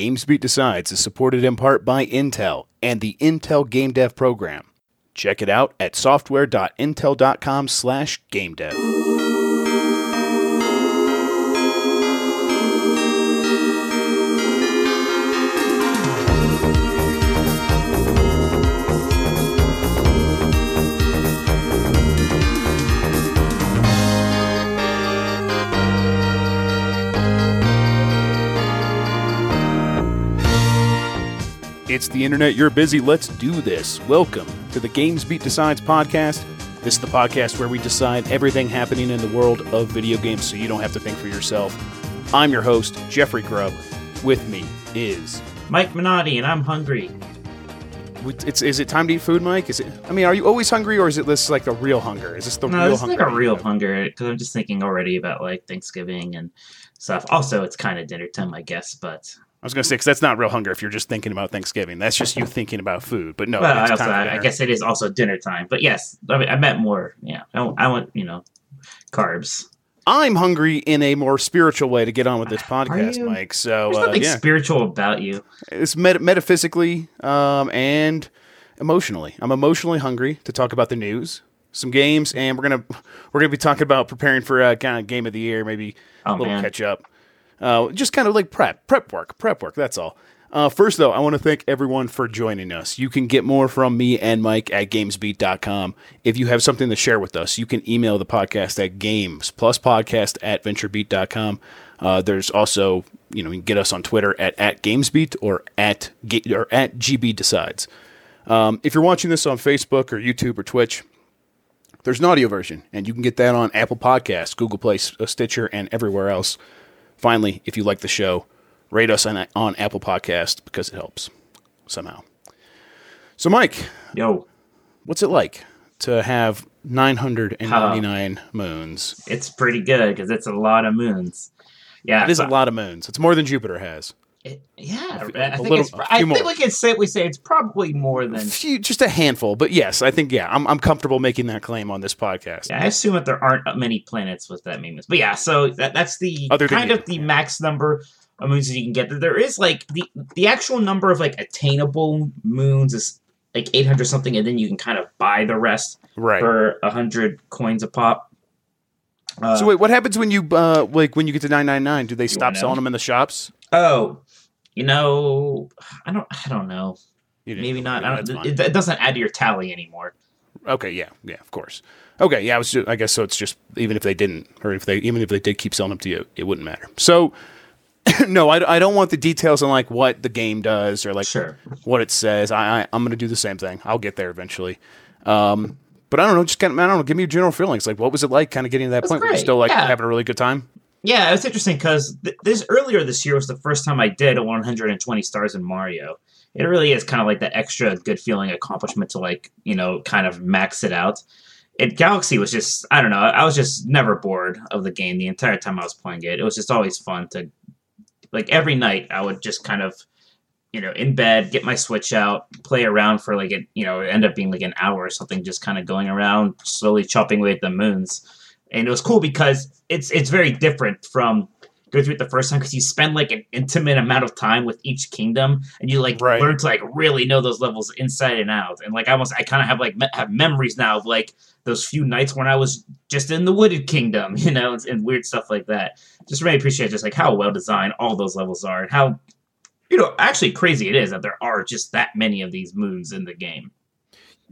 GamesBeat Decides is supported in part by Intel and the Intel Game Dev Program. Check it out at software.intel.com slash game It's the internet, you're busy, let's do this. Welcome to the Games Beat Decides podcast. This is the podcast where we decide everything happening in the world of video games so you don't have to think for yourself. I'm your host, Jeffrey Grubb. With me is Mike Minotti, and I'm hungry. it's is it time to eat food, Mike? Is it I mean, are you always hungry or is it this like a real hunger? Is this the No, real this is hunger? like a real hunger because I'm just thinking already about like Thanksgiving and stuff. Also, it's kind of dinner time, I guess. But I was going to say cuz that's not real hunger if you're just thinking about Thanksgiving. That's just you thinking about food. But no, well, I, also, I, I guess it is also dinner time. But yes, I, mean, I meant more. Yeah, I, I want you know carbs. I'm hungry in a more spiritual way to get on with this podcast. Mike. So There's uh, yeah, spiritual about you. it's met- metaphysically um, and emotionally. I'm emotionally hungry to talk about the news, some games, and we're gonna we're gonna be talking about preparing for a kind of game of the year, maybe Oh a little man, catch up. Uh, just kind of like prep, prep work, prep work. That's all. Uh, first, though, I want to thank everyone for joining us. You can get more from me and Mike at gamesbeat.com. If you have something to share with us, you can email the podcast at games plus podcast at venturebeat.com. Uh, there's also, you know, you can get us on Twitter at, at gamesbeat or at, or at GB decides. Um, if you're watching this on Facebook or YouTube or Twitch, there's an audio version, and you can get that on Apple Podcasts, Google Play, uh, Stitcher, and everywhere else. Finally, if you like the show, rate us on, on Apple Podcast because it helps somehow. So, Mike, yo, what's it like to have 999 moons? it's pretty good because it's a lot of moons. Yeah, It is a lot of moons. It's more than Jupiter has. It, yeah, I think little- I think we can say we say it's probably more A than few, just a handful, but yes, I think yeah, I'm I'm comfortable making that claim on this podcast. Yeah, I assume that there aren't many planets with that many moons. But yeah, so that, that's the Other kind you. of the max number of moons that you can get. There is like the the actual number of like attainable moons is like 800 something, and then you can kind of buy the rest Right. for 100 coins a pop. Uh, so wait, what happens when you uh like when you get to 999? Do they stop selling them in the shops? oh, you know, I don't, I don't know. Maybe not. I don't, it, it doesn't add to your tally anymore. Okay, yeah, yeah, of course. Okay, yeah, I was. Just, I guess so. It's just even if they didn't, or if they even if they did keep selling them to you, it wouldn't matter. So, no, I, I don't want the details on like what the game does or like Sure. what it says. I, I I'm gonna do the same thing. I'll get there eventually. Um, but I don't know. Just kind of I don't know. Give me your general feelings. Like, what was it like? Kind of getting to that point where you're still like yeah. having a really good time. Yeah, it was interesting because th- this earlier this year was the first time I did a 120 stars in Mario. It really is kind of like that extra good feeling accomplishment to like you know kind of max it out. It Galaxy was just I don't know I was just never bored of the game the entire time I was playing it. It was just always fun to like every night I would just kind of you know in bed get my Switch out play around for like it you know end up being like an hour or something just kind of going around slowly chopping away at the moons. And it was cool because it's it's very different from go through it the first time because you spend like an intimate amount of time with each kingdom and you like Right. learn to like really know those levels inside and out. And like I almost I kind of have like me- have memories now of like those few nights when I was just in the wooded kingdom you know and, and weird stuff like that. Just really appreciate just like how well designed all those levels are and how you know actually crazy it is that there are just that many of these moons in the game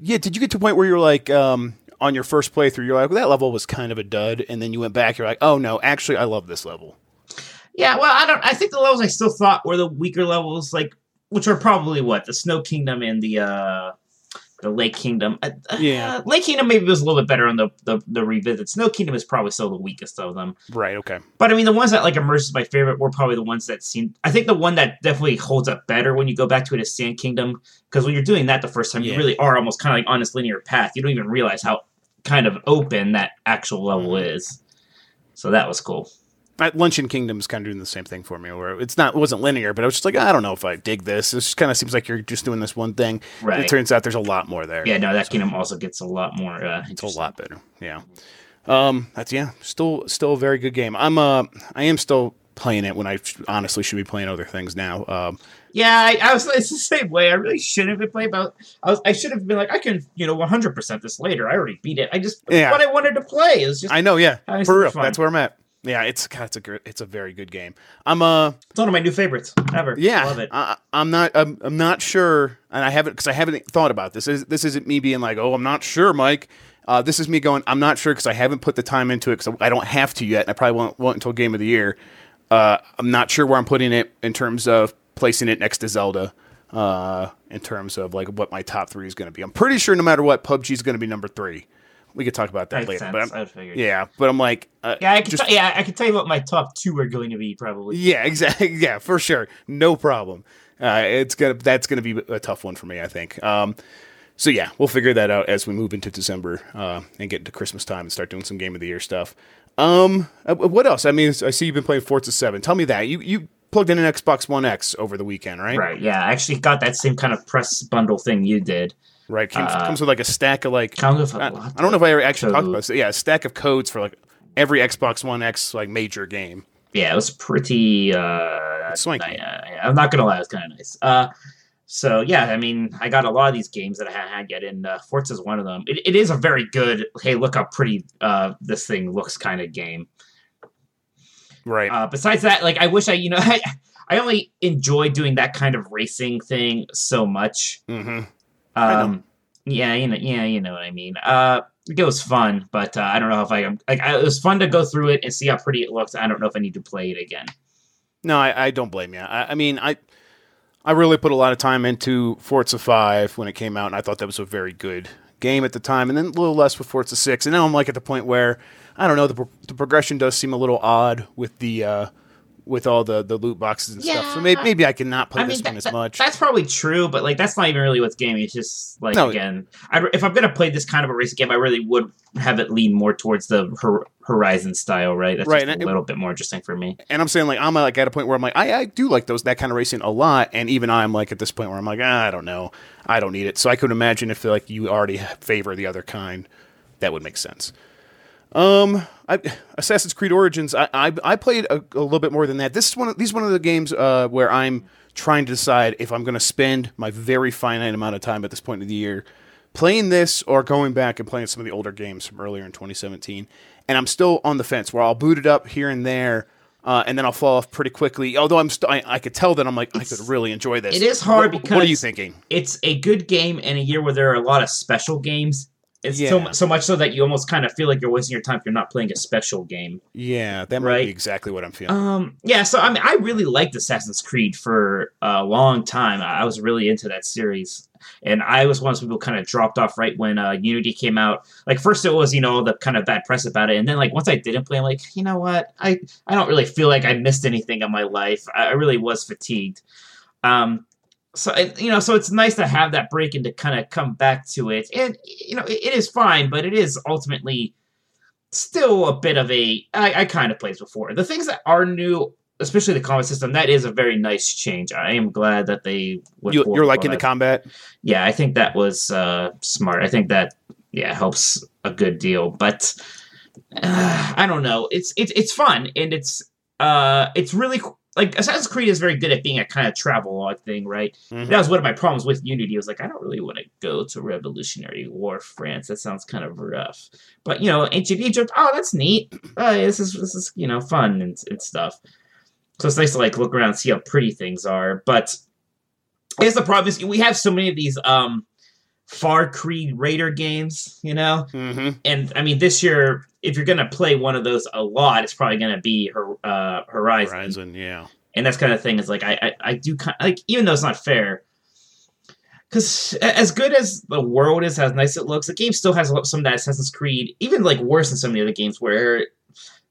Yeah. Did you get to a point where you're like, um, on your first playthrough, you're like, well, that level was kind of a dud, and then you went back, you're like, oh no, actually, I love this level. Yeah, well, I don't. I think the levels I still thought were the weaker levels, like which are probably what the Snow Kingdom and the uh the Lake Kingdom. Uh, uh, Yeah. Lake Kingdom maybe was a little bit better on the, the the revisit. Snow Kingdom is probably still the weakest of them. Right. Okay. But I mean, the ones that like emerged as my favorite were probably the ones that seemed. I think the one that definitely holds up better when you go back to it is Sand Kingdom, because when you're doing that the first time, Yeah. you really are almost kind of like on this linear path. You don't even realize how kind of open that actual level Mhm. is. So that was cool. At Luncheon Kingdom's kind of doing the same thing for me, where it's not, it wasn't linear, but I was just like, I don't know if I dig this. This kind of seems like you're just doing this one thing. Right. It turns out there's a lot more there. Yeah, no, that kingdom also gets a lot more. Uh, It's a lot better. Yeah. Um, that's yeah, still still a very good game. I'm uh I am still playing it when I honestly should be playing other things now. Um, yeah, I, I, was. It's the same way. I really shouldn't have played, but I was. I should have been like, I can, you know, 100 percent this later. I already beat it. I just yeah. what I wanted to play. is just. I know. Yeah, for real. Fun. That's where I'm at. Yeah, it's God, it's a good, it's a very good game. I'm uh, it's one of my new favorites ever. Yeah, love it. I, am not, I'm, I'm not sure, and I haven't because I haven't thought about this. this. This isn't me being like, oh, I'm not sure, Mike. Uh, this is me going, I'm not sure because I haven't put the time into it because I don't have to yet, and I probably won't, won't until Game of the Year. Uh, I'm not sure where I'm putting it in terms of placing it next to Zelda. Uh, in terms of like what my top three is going to be, I'm pretty sure no matter what, PUBG is going to be number three. We could talk about that Makes later. Sense. But I'm, yeah, but I'm like, uh, yeah, I can just, t- yeah, I can tell you what my top two are going to be probably. Yeah, exactly. Yeah, for sure, no problem. Uh, it's gonna that's gonna be a tough one for me, I think. Um, so yeah, we'll figure that out as we move into December uh, and get into Christmas time and start doing some game of the year stuff. Um, uh, what else? I mean, I see you've been playing Forza Seven. Tell me that you you plugged in an Xbox One X over the weekend, right? Right. Yeah, I actually got that same kind of press bundle thing you did. Right. Comes, uh, comes with like a stack of like. I, I, don't know if I ever actually code. talked about this. Yeah, a stack of codes for like every Xbox One X like major game. Yeah, it was pretty. uh swanky. I, am not gonna lie, it was kind of nice. Uh, so yeah, I mean, I got a lot of these games that I haven't had yet, and uh, Forza is one of them. It, it is a very good. Hey, look how pretty uh, this thing looks kind of game. Right. Uh, besides that, like I wish I, you know, I, I only enjoy doing that kind of racing thing so much. Mm-hmm. Um, yeah, you know, yeah, you know what I mean. Uh, it was fun, but uh, I don't know if I like. I, it was fun to go through it and see how pretty it looks. I don't know if I need to play it again. No, I, I don't blame you. I, I, mean, I I really put a lot of time into Forza Five when it came out, and I thought that was a very good game at the time, and then a little less with Forza Six, and now I'm like at the point where I don't know the, the progression does seem a little odd with the. Uh, with all the the loot boxes and yeah, stuff. So maybe, maybe I can not play I this mean, one that, as much. That's probably true, but like that's not even really what's gaming. It's just like no, again, I, if I'm gonna play this kind of a racing game, I really would have it lean more towards the Horizon style, right? That's right, a little bit more interesting for me. And I'm saying like I'm like at a point where I'm like I, I do like those that kind of racing a lot, and even I'm like at this point where I'm like ah, I don't know, I don't need it. So I could imagine if like you already favor the other kind, that would make sense. Um, I, Assassin's Creed Origins. I, I, I played a, a, little bit more than that. This is one. Of, these one of the games uh, where I'm trying to decide if I'm going to spend my very finite amount of time at this point of the year playing this or going back and playing some of the older games from earlier in 2017. And I'm still on the fence where I'll boot it up here and there. Uh, and then I'll fall off pretty quickly. Although I'm, st- I, I could tell that I'm like it's, I could really enjoy this. It is hard what, because what are you thinking? It's a good game in a year where there are a lot of special games it's yeah. so so much so that you almost kind of feel like you're wasting your time if you're not playing a special game. Yeah, that might right? be exactly what I'm feeling. Um, yeah, so I mean, I really liked Assassin's Creed for a long time. I was really into that series, and I was one of those people kind of dropped off right when uh, Unity came out. Like first it was you know the kind of bad press about it, and then like once I didn't play, I'm like, you know what, I I don't really feel like I missed anything in my life. I really was fatigued. Um, so you know so it's nice to have that break and to kind of come back to it. And you know it, it is fine but it is ultimately still a bit of a I, I kind of played before. The things that are new especially the combat system that is a very nice change. I am glad that they you, are liking the combat? Yeah i think that was uh, smart. I think that yeah helps a good deal but uh, i don't know. It's it's it's fun and it's uh it's really like Assassin's Creed is very good at being a kind of travel log thing, right? Mm-hmm. That was one of my problems with Unity. I was like, I don't really want to go to Revolutionary War France. That sounds kind of rough. But you know, ancient Egypt. Oh, that's neat. Oh, this is this is you know fun and, and stuff. So it's nice to like look around and see how pretty things are. But I guess the problem is we have so many of these um Far Creed Raider games, you know? Mm-hmm. And I mean, this year, if you're going to play one of those a lot, it's probably going to be uh, Horizon. Horizon, yeah. And that's kind of thing is like, I, I, I do kind of, like, even though it's not fair, because as good as the world is, as nice it looks, the game still has some of that Assassin's Creed, even like worse than some of the other games where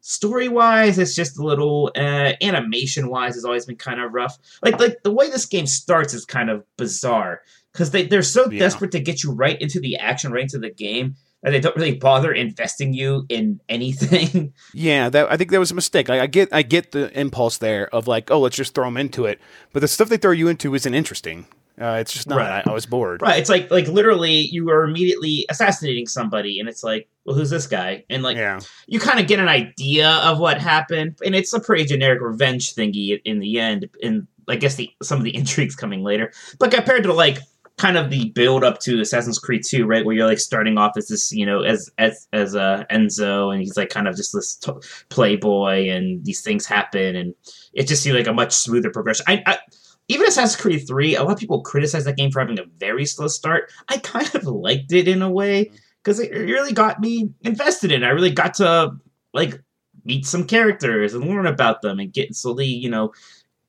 story wise it's just a little uh, animation wise has always been kind of rough like like the way this game starts is kind of bizarre because they, they're so yeah. desperate to get you right into the action, right into the game, that they don't really bother investing you in anything. Yeah, that I think that was a mistake. I, I get I get the impulse there of like, oh, let's just throw them into it, but the stuff they throw you into isn't interesting. Uh, it's just not. Right. I, I was bored. Right. It's like like literally you are immediately assassinating somebody, and it's like, well, who's this guy? And like yeah. you kind of get an idea of what happened, and it's a pretty generic revenge thingy in the end. And I guess the some of the intrigues coming later, but compared to like kind of the build up to Assassin's Creed 2, right, where you're like starting off as this, you know, as as as uh, Ezio, and he's like kind of just this t- playboy, and these things happen, and it just seemed like a much smoother progression. I, I even Assassin's Creed 3, a lot of people criticize that game for having a very slow start. I kind of liked it in a way because it really got me invested in it. I really got to like meet some characters and learn about them and get slowly, you know,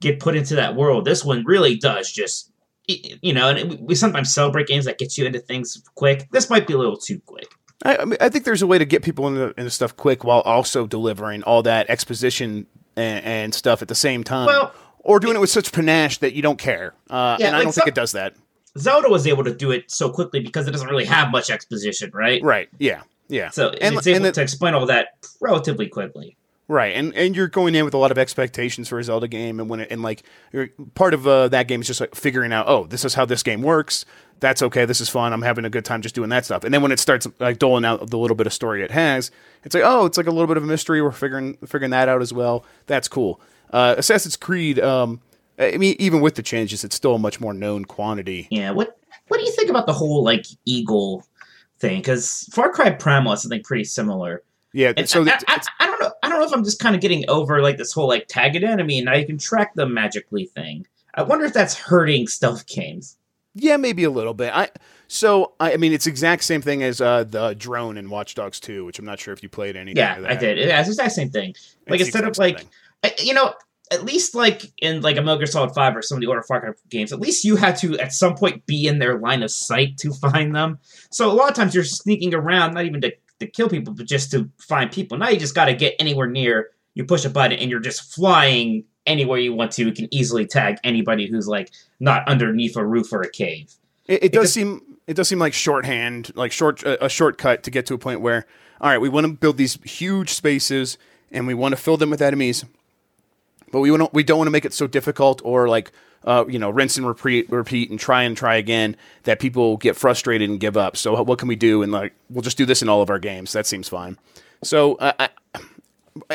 get put into that world. This one really does just, you know, and we sometimes celebrate games that get you into things quick. This might be a little too quick. I, I, mean, I think there's a way to get people into, into stuff quick while also delivering all that exposition and, and stuff at the same time. Well, or doing it with such panache that you don't care. Uh, Yeah, and I like don't so- think it does that. Zelda was able to do it so quickly because it doesn't really have much exposition, right? Right. Yeah. Yeah. So And- it's able and the- to explain all that relatively quickly. Right, and and you're going in with a lot of expectations for a Zelda game, and when it, and like you're, part of uh, that game is just like figuring out, oh, this is how this game works. That's okay. This is fun. I'm having a good time just doing that stuff. And then when it starts like doling out the little bit of story it has, it's like, oh, it's like a little bit of a mystery. We're figuring figuring that out as well. That's cool. Uh, Assassin's Creed. Um, I mean, even with the changes, it's still a much more known quantity. Yeah. What What do you think about the whole like eagle thing? Because Far Cry Primal has something pretty similar. Yeah. And so I, I, I, I don't know. I don't know if I'm just kind of getting over like this whole like tag an enemy and now you can track them magically thing. I wonder if that's hurting stealth games. Yeah, maybe a little bit. I so I, I mean it's exact same thing as uh, the drone in Watch Dogs 2, which I'm not sure if you played any. Yeah, I did. Yeah, it's the exact same thing. Like It's instead of like. I- you know, at least like in like a Metal Gear Solid Five or some of the older Far Cry games, at least you had to at some point be in their line of sight to find them. So a lot of times you're sneaking around, not even to, to kill people, but just to find people. Now you just got to get anywhere near. You push a button and you're just flying anywhere you want to. You can easily tag anybody who's like not underneath a roof or a cave. It, it does just- seem it does seem like shorthand, like short a, a shortcut to get to a point where, all right, we want to build these huge spaces and we want to fill them with enemies, but we want we don't want to make it so difficult or like uh, you know rinse and repeat, repeat and try and try again that people get frustrated and give up. So what can we do? And like we'll just do this in all of our games. That seems fine. So uh, I, I-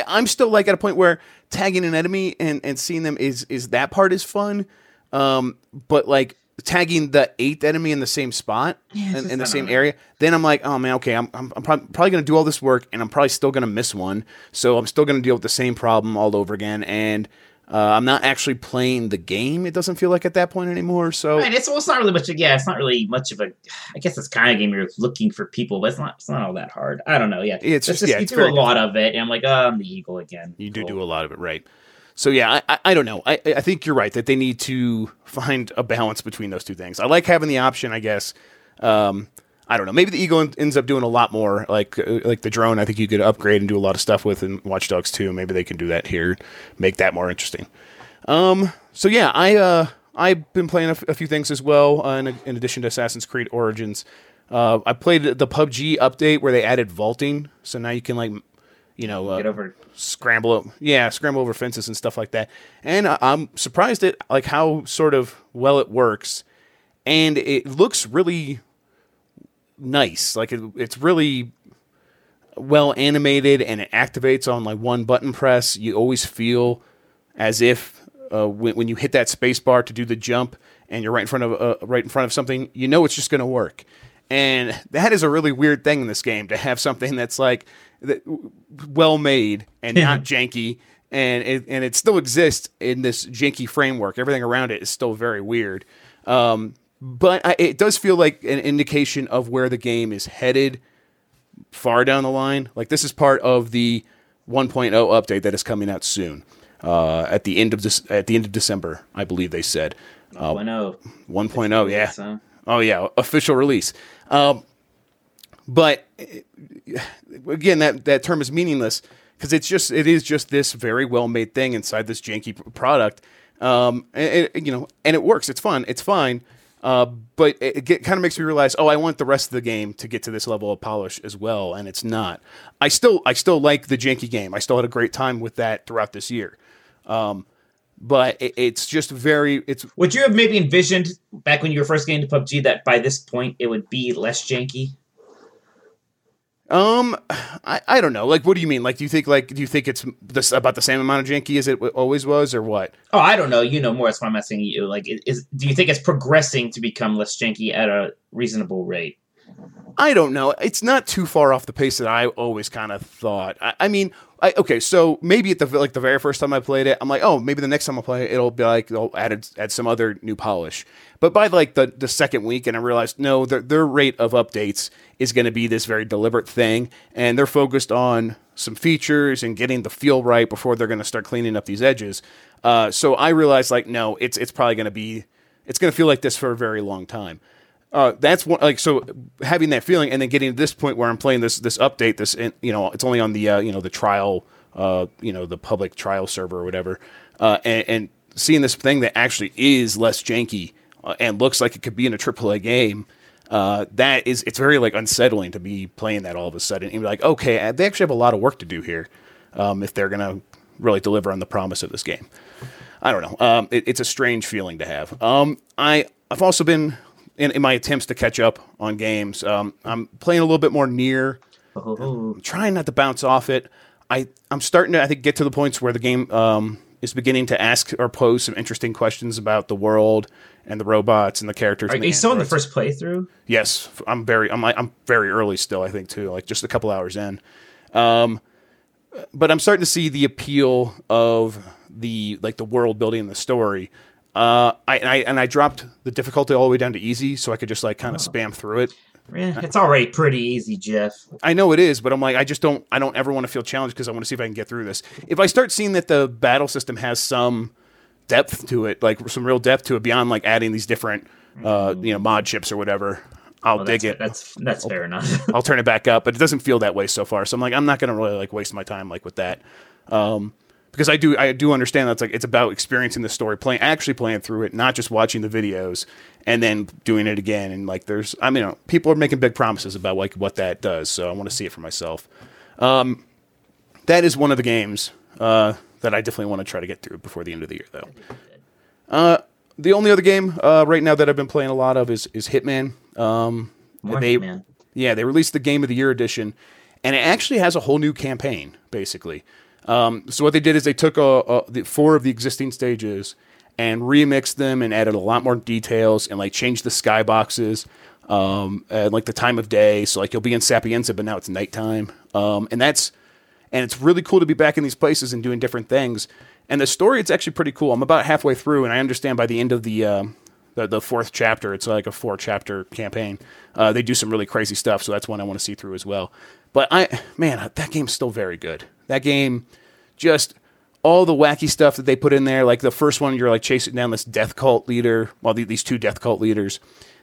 I'm still like at a point where tagging an enemy and, and seeing them is is that part is fun, um, but like tagging the eighth enemy in the same spot Yeah, in, in the same area, then I'm like, oh man, okay, I'm I'm, I'm prob- probably gonna do all this work and I'm probably still gonna miss one, so I'm still gonna deal with the same problem all over again, and uh, I'm not actually playing the game. It doesn't feel like at that point anymore. So Right, it's well, it's not really much. Of, Yeah, it's not really much of a. I guess it's kind of game you're looking for people, but it's not. It's not all that hard. I don't know. Yeah, It's just- yeah, you it's do a lot of it, and I'm like, oh, I'm the eagle again. You do Cool. do a lot of it right. So yeah, I, I, I don't know. I, I think you're right that they need to find a balance between those two things. I like having the option, I guess. Um, I don't know. Maybe the Eagle en- ends up doing a lot more, like uh, like the drone. I think you could upgrade and do a lot of stuff with in Watch Dogs 2. Maybe they can do that here, make that more interesting. Um, so yeah, I uh, I've been playing a, f- a few things as well. Uh, in, in addition to Assassin's Creed Origins, uh, I played the PUBG update where they added vaulting. So now you can like, you know, uh, Get over. scramble up, yeah, scramble over fences and stuff like that. And I- I'm surprised at like how sort of well it works, and it looks really nice. Like it, it's really well animated, and it activates on like one button press. You always feel as if uh, when, when you hit that space bar to do the jump, and you're right in front of uh, right in front of something, you know it's just going to work. And that is a really weird thing in this game to have something that's like that, well made and not janky, and it, and it still exists in this janky framework. Everything around it is still very weird, um, but I, it does feel like an indication of where the game is headed far down the line. Like this is part of the 1.0 update that is coming out soon. Uh, at the end of this, at the end of December, I believe they said. Uh, I know. 1.0, yeah. So, Oh yeah, official release. Um, but again, that that term is meaningless because it's just it is just this very well made thing inside this janky p- product. Um, and, and, you know, and it works. It's fun. It's fine. Uh, but it, it kind of makes me realize, oh, I want the rest of the game to get to this level of polish as well, and it's not. I still I still like the janky game. I still had a great time with that throughout this year but it, it's just very it's Would you have maybe envisioned back when you were first getting to PUBG that by this point it would be less janky? Um I, I don't know like what do you mean like do you think like do you think it's this about the same amount of janky as it w- always was or what Oh, I don't know. You know more. That's why I'm asking you. Like, is do you think it's progressing to become less janky at a reasonable rate? I don't know. It's not too far off the pace that I always kind of thought. I, I mean, I, okay, so maybe at the like the very first time I played it, I'm like, oh, maybe the next time I play it, it'll be like they'll add add some other new polish. But by like the the second week, and I realized no, their their rate of updates is going to be this very deliberate thing, and they're focused on some features and getting the feel right before they're going to start cleaning up these edges. Uh, so I realized like, no, it's it's probably going to be it's going to feel like this for a very long time uh, that's one like so having that feeling and then getting to this point where I'm playing this this update this you know it's only on the uh, you know the trial uh, you know the public trial server or whatever uh, and, and seeing this thing that actually is less janky uh, and looks like it could be in a AAA game uh, that is it's very like unsettling to be playing that all of a sudden and be like okay they actually have a lot of work to do here um, if they're gonna really deliver on the promise of this game. I don't know. Um, it, it's a strange feeling to have. Um, I I've also been in, in my attempts to catch up on games. Um, I'm playing a little bit more Nier. Oh, trying not to bounce off it. I I'm starting to I think get to the points where the game um, is beginning to ask or pose some interesting questions about the world and the robots and the characters. are and you still in the first playthrough? Yes, I'm very I'm I'm very early still. I think too, like just a couple hours in. Um, but I'm starting to see the appeal of the like the world building and the story. Uh, I, and I and I dropped the difficulty all the way down to easy, so I could just like kind of spam through it. Eh, it's already pretty easy, Jeff. I know it is, but I'm like, I just don't, I don't ever want to feel challenged because I want to see if I can get through this. If I start seeing that the battle system has some depth to it, like some real depth to it, beyond like adding these different, uh, you know, mod chips or whatever, I'll Well, dig it. That's that's fair enough. I'll turn it back up, but it doesn't feel that way so far. So I'm like, I'm not gonna really like waste my time like with that, um, because I do I do understand that's like it's about experiencing the story, playing actually playing through it, not just watching the videos and then doing it again. And like, there's I mean, you know, people are making big promises about like what that does, so I want to see it for myself. Um, that is one of the games uh, that I definitely want to try to get through before the end of the year, though. Uh, the only other game uh, right now that I've been playing a lot of is is Hitman. Um, they Hitman. yeah they released the Game of the Year edition, and it actually has a whole new campaign basically. Um, so what they did is they took a, a, the four of the existing stages and remixed them and added a lot more details and like changed the skyboxes um, and like the time of day. So like you'll be in Sapienza, but now it's nighttime, um, and that's and it's really cool to be back in these places and doing different things. And the story, it's actually pretty cool. I'm about halfway through, and I understand by the end of the uh, the, the fourth chapter, it's like a four chapter campaign. Uh, they do some really crazy stuff, so that's one I want to see through as well. But I, man, that game's still very good. That game, just all the wacky stuff that they put in there. Like the first one, you're like chasing down this death cult leader, well, these two death cult leaders,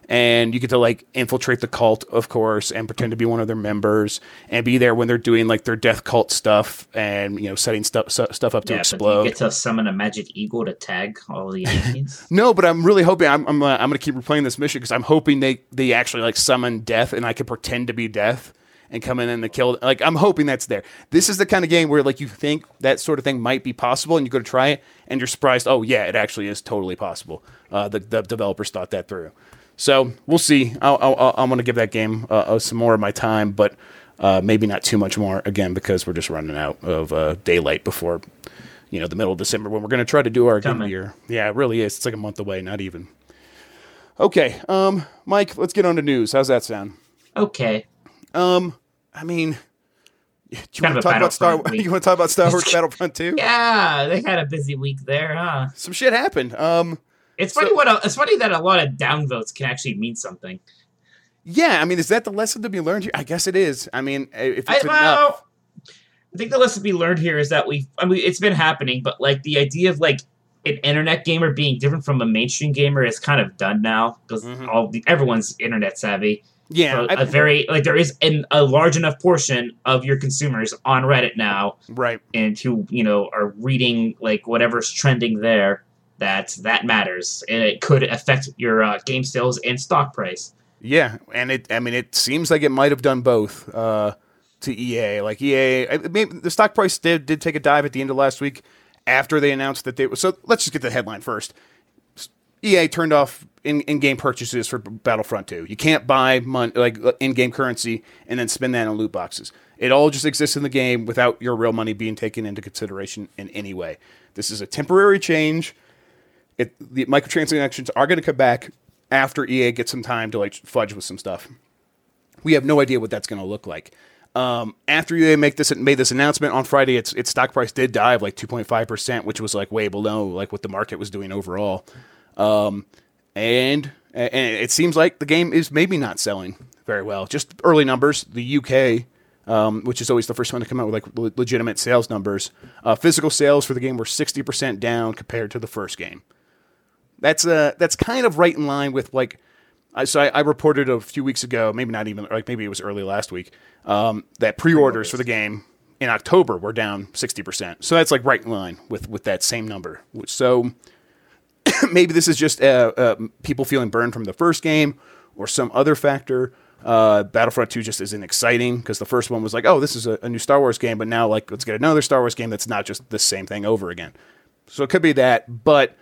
and you get to like infiltrate the cult, of course, and pretend to be one of their members, and be there when they're doing like their death cult stuff, and you know, setting stuff stuff up to Yeah, but explode. you get to summon a magic eagle to tag all the enemies. No, but I'm really hoping I'm I'm, uh, I'm going to keep replaying this mission because I'm hoping they they actually like summon death and I can pretend to be death and coming in and kill. Like I'm hoping that's there. This is the kind of game where like you think that sort of thing might be possible and you go to try it and you're surprised. Oh yeah, it actually is totally possible. Uh, the the developers thought that through. So we'll see. I'll, I'll, I'm going to give that game uh, uh, some more of my time, but uh, maybe not too much more again because we're just running out of uh, daylight before you know the middle of December when we're going to try to do our game of the year. Yeah, it really is. It's like a month away, not even. Okay, um, Mike, let's get on to news. How's that sound? Okay. Um, I mean, do you Kind want to talk about Star? Week. You want to talk about Star Wars Battlefront 2? Yeah, they had a busy week there, huh? Some shit happened. Um, It's So- funny what a, it's funny that a lot of downvotes can actually mean something. yeah, I mean, is that the lesson to be learned here? I guess it is. I mean, if I, it's enough. well, I think the lesson to be learned here is that we I mean it's been happening, but like the idea of like an internet gamer being different from a mainstream gamer is kind of done now because Mhm. all the, everyone's internet savvy. Yeah, a very like there is an, a large enough portion of your consumers on Reddit now, right. and who you know are reading like whatever's trending there. That that matters, and it could affect your uh, game sales and stock price. Yeah, and it. I mean, it seems like it might have done both. Uh, to EA, like EA, I- maybe the stock price did did take a dive at the end of last week after they announced that they so let's just get the headline first. EA turned off in, in-game purchases for Battlefront 2. You can't buy mon- like in-game currency and then spend that on loot boxes. It all just exists in the game without your real money being taken into consideration in any way. This is a temporary change. It, the microtransactions are going to come back after EA gets some time to like fudge with some stuff. We have no idea what that's going to look like. Um, after EA make this made this announcement on Friday, its its stock price did dive like 2.5 percent, which was like way below like what the market was doing overall. Um, and and it seems like the game is maybe not selling very well. Just early numbers, the UK, um, which is always the first one to come out with like legitimate sales numbers, uh, physical sales for the game were 60% down compared to the first game. That's uh that's kind of right in line with like. I, so I, I reported a few weeks ago, maybe not even like maybe it was early last week, um, that pre-orders for the game in October were down sixty percent. So that's like right in line with with that same number. So maybe this is just uh, uh, people feeling burned from the first game or some other factor. Uh, Battlefront 2 just isn't exciting because the first one was like, oh, this is a, a, new Star Wars game, but now like let's get another Star Wars game that's not just the same thing over again. So it could be that, but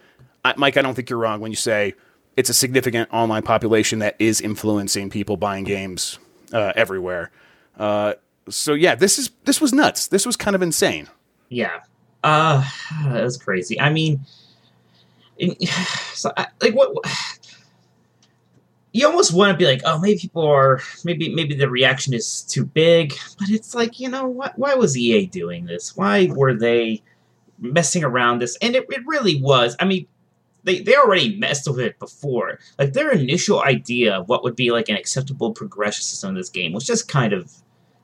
I, Mike, I don't think you're wrong when you say it's a significant online population that is influencing people buying games uh, everywhere. Uh, so yeah, this is this was nuts. This was kind of insane. Yeah, uh, that was crazy. I mean so, like what you almost want to be like, oh, maybe people are, maybe maybe the reaction is too big, but it's like, you know, what? Why was EA doing this? Why were they messing around this? And it, it really was. I mean, they they already messed with it before. Like their initial idea of what would be like an acceptable progression system in this game was just kind of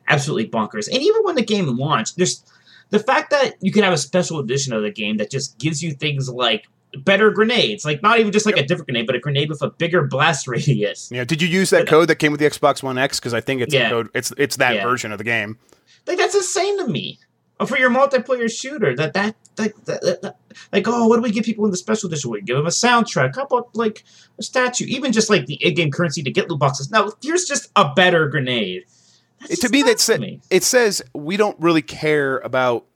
absolutely bonkers. And even when the game launched, there's the fact that you can have a special edition of the game that just gives you things like better grenades. Like not even just like yep. a different grenade, but a grenade with a bigger blast radius. Yeah. Did you use that but, code that came with the Xbox One X? Because I think it's yeah. code. It's it's that yeah. version of the game. Like that's insane to me. Oh, for your multiplayer shooter, that that, that, that, that like oh, what do we give people in the special edition? We give them a soundtrack. How about like a statue? Even just like the in-game currency to get loot boxes. Now here's just a better grenade. to me, that sa- it says we don't really care about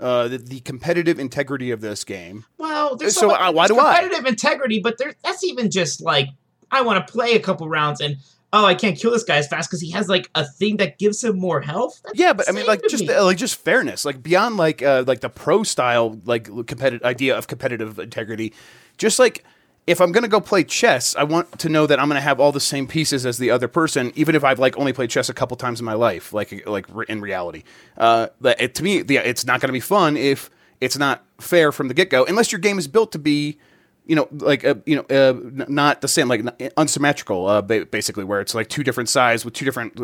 uh, the, the, competitive integrity of this game. Well, there's so, so why do competitive I competitive integrity? But there, that's even just like I want to play a couple rounds and oh, I can't kill this guy as fast because he has like a thing that gives him more health. That's yeah, but I mean, like just me. like just fairness, like beyond like uh, like the pro style like competitive idea of competitive integrity, just like if I'm gonna go play chess, I want to know that I'm gonna have all the same pieces as the other person, even if I've like only played chess a couple times in my life, like like in reality. Uh, it, to me, it's not gonna be fun if it's not fair from the get go, unless your game is built to be, you know, like uh, you know, uh, not the same, like unsymmetrical, uh, basically, where it's like two different sides with two different,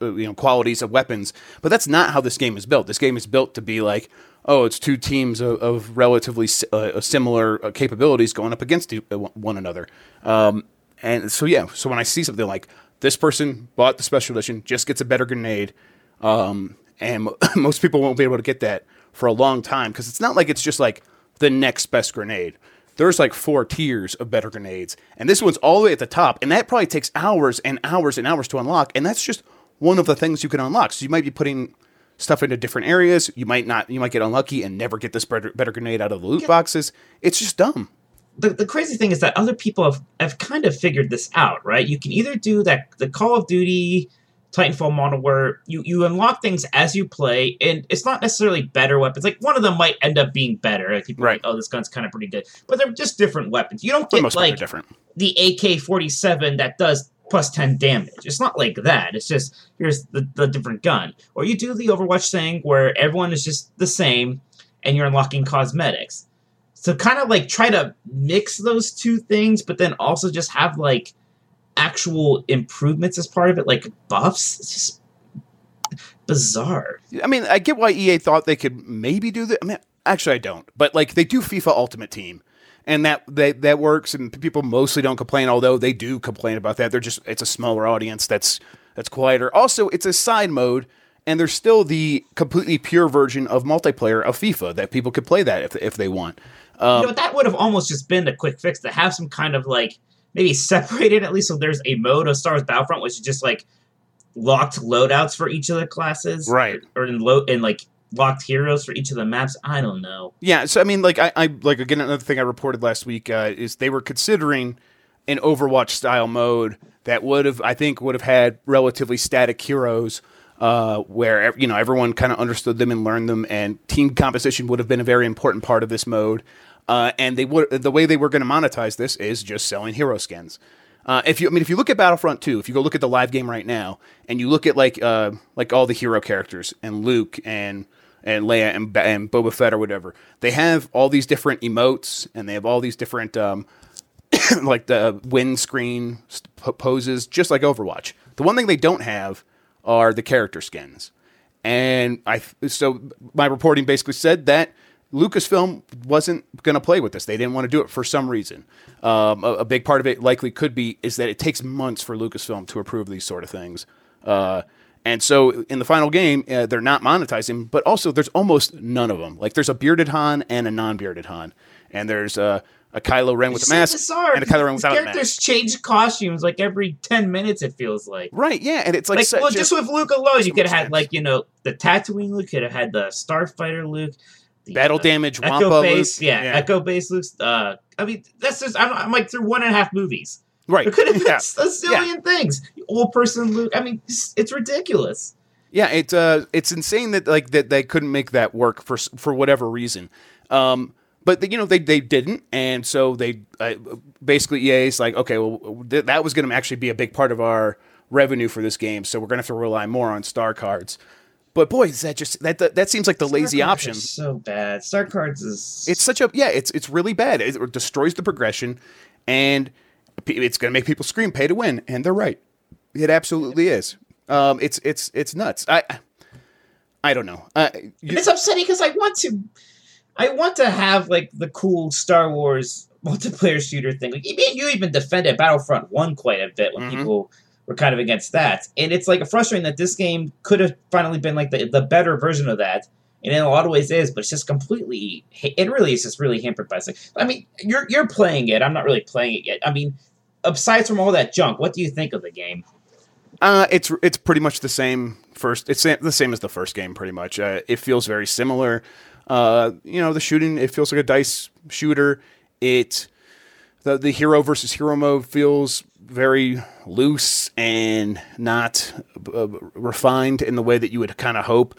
uh, you know, qualities of weapons. But that's not how this game is built. This game is built to be like oh, it's two teams of, of relatively uh, similar uh, capabilities going up against uh, one another. Um, and so, yeah, so when I see something like this person bought the special edition, just gets a better grenade, um, and most people won't be able to get that for a long time because it's not like it's just like the next best grenade. There's like four tiers of better grenades, and this one's all the way at the top, and that probably takes hours and hours and hours to unlock, and that's just one of the things you can unlock. So you might be putting stuff into different areas. You might not, you might get unlucky and never get this better, better grenade out of the loot yeah. boxes. It's just dumb. The, the crazy thing is that other people have, have kind of figured this out, right? You can either do that the Call of Duty Titanfall model where you, you unlock things as you play, and it's not necessarily better weapons. Like one of them might end up being better. Like people right. Like, oh, this gun's kind of pretty good, but they're just different weapons. You don't get like different. the AK forty seven that does plus 10 damage. It's not like that. It's just here's the, the different gun. Or you do the Overwatch thing where everyone is just the same and you're unlocking cosmetics. So kind of like try to mix those two things, but then also just have like actual improvements as part of it, like buffs. It's just bizarre. I mean, I get why EA thought they could maybe do that. I mean, actually, I don't. But like, they do FIFA Ultimate Team, and that that that works. And people mostly don't complain, although they do complain about that. They're just it's a smaller audience that's that's quieter. Also, it's a side mode, and there's still the completely pure version of multiplayer of FIFA that people could play that if if they want. Um, you know, that would have almost just been a quick fix to have some kind of like maybe separated at least so there's a mode of Star Wars Battlefront which is just like locked loadouts for each of the classes, right? Or, or in low in like locked heroes for each of the maps. I don't know. Yeah, so I mean, like I, I like again another thing I reported last week uh, is they were considering an Overwatch style mode that would have I think would have had relatively static heroes. Uh, where you know everyone kind of understood them and learned them, and team composition would have been a very important part of this mode. Uh, and they would the way they were going to monetize this is just selling hero skins. Uh, if you, I mean, if you look at Battlefront 2, if you go look at the live game right now, and you look at like uh, like all the hero characters and Luke and and Leia and, and Boba Fett or whatever, they have all these different emotes and they have all these different um, like the win screen poses, just like Overwatch. The one thing they don't have are the character skins, and I so my reporting basically said that Lucasfilm wasn't going to play with this. They didn't want to do it for some reason. Um, a, a, big part of it likely could be is that it takes months for Lucasfilm to approve these sort of things. Uh, and so in the final game, uh, they're not monetizing, but also there's almost none of them. Like there's a bearded Han and a non-bearded Han, and there's a, a Kylo Ren with a mask bizarre. and a Kylo Ren without characters a mask. change costumes like every ten minutes. It feels like right, yeah, and it's like, like well, just, with Luke alone, you could have had like you know the Tatooine Luke, could have had the Starfighter Luke, the, battle uh, damage, Echo Wampa base, Luke. yeah, Echo base Luke's. Uh, I mean, that's just I'm, I'm like through one and a half movies. Right. It could have been yeah. a zillion things. Old person Luke. I mean, it's, it's ridiculous. Yeah, it's uh, it's insane that like that they couldn't make that work for for whatever reason. Um, but they, you know they they didn't, and so they uh, basically EA's like, okay, well th- that was going to actually be a big part of our revenue for this game, so we're going to have to rely more on star cards. But boy, is that just that that, that seems like the lazy Star cards option. so bad. Star cards is It's such a yeah, it's it's really bad. It destroys the progression, and it's going to make people scream, "Pay to win," and they're right. It absolutely is. Um, it's it's it's nuts. I I don't know. Uh, you- it's upsetting because I want to, I want to have like the cool Star Wars multiplayer shooter thing. Like you you even defended Battlefront One quite a bit when Mhm. people were kind of against that, and it's like frustrating that this game could have finally been like the the better version of that. And in a lot of ways is, but it's just completely. It really is just really hampered by this. I mean, you're you're playing it. I'm not really playing it yet. I mean, aside from all that junk, what do you think of the game? Uh, it's it's pretty much the same first. It's the same as the first game, pretty much. Uh, it feels very similar. Uh, you know, the shooting it feels like a DICE shooter. It the the hero versus hero mode feels very loose and not uh, refined in the way that you would kind of hope.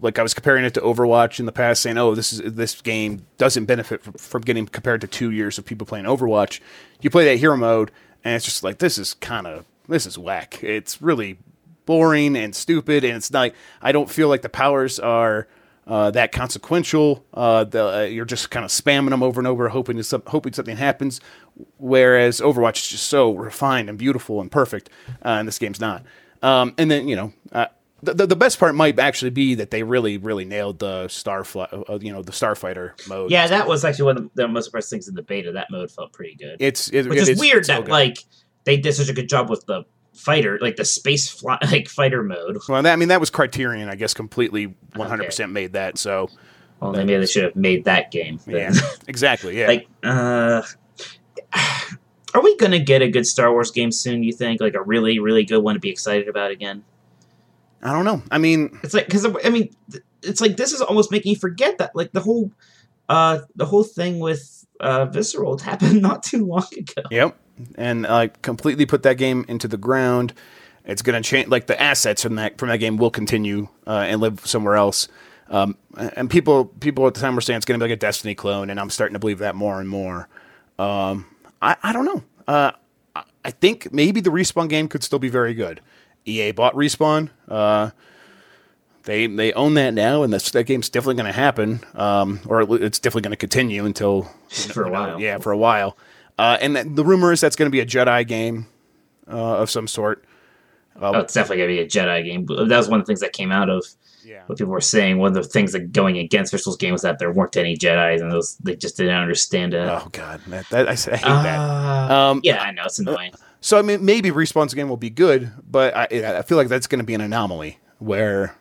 Like I was comparing it to Overwatch in the past, saying, "Oh, this is this game doesn't benefit from, from getting compared to two years of people playing Overwatch." You play that hero mode, and it's just like this is kind of this is whack. It's really boring and stupid, and it's not. I don't feel like the powers are uh, that consequential. Uh, the, uh, you're just kind of spamming them over and over, hoping some, hoping something happens. Whereas Overwatch is just so refined and beautiful and perfect, uh, and this game's not. Um, and then you know. The, the, the best part might actually be that they really really nailed the starfly uh, you know the starfighter mode Yeah, that was actually one of the, the most impressive things in the beta. That mode felt pretty good. it's it, Which it is weird so that good. like they did such a good job with the fighter, like the space fly, like fighter mode. well that, i mean that was Criterion i guess completely 100% made that so Well, maybe they should have made that game. yeah exactly yeah like, uh, are we gonna get a good Star Wars game soon? You think, like a really, really good one to be excited about again? I don't know i mean It's like because I mean, it's like this is almost making you forget that like the whole, uh, the whole thing with uh, Visceral happened not too long ago. Yep. And uh, completely put that game into the ground. It's going to change. Like the assets from that from that game will continue uh, and live somewhere else. Um, and people people at the time were saying it's going to be like a Destiny clone, and I'm starting to believe that more and more. Um, I I don't know. Uh, I think maybe the Respawn game could still be very good. EA bought Respawn. Uh, they they own that now, and that's, that game's definitely going to happen, um, or it's definitely going to continue until For a know, while. Yeah, for a while. Uh, and the, the rumor is that's going to be a Jedi game uh, of some sort. Oh, it's definitely gonna be a Jedi game. That was one of the things that came out of Yeah. what people were saying. One of the things that going against Visceral's game was that there weren't any Jedi's, and those they just didn't understand it. Oh God, that, that, I, I hate that. Uh, Um, yeah, I know it's annoying. So I mean, maybe Respawn's game will be good, but I, I feel like that's going to be an anomaly where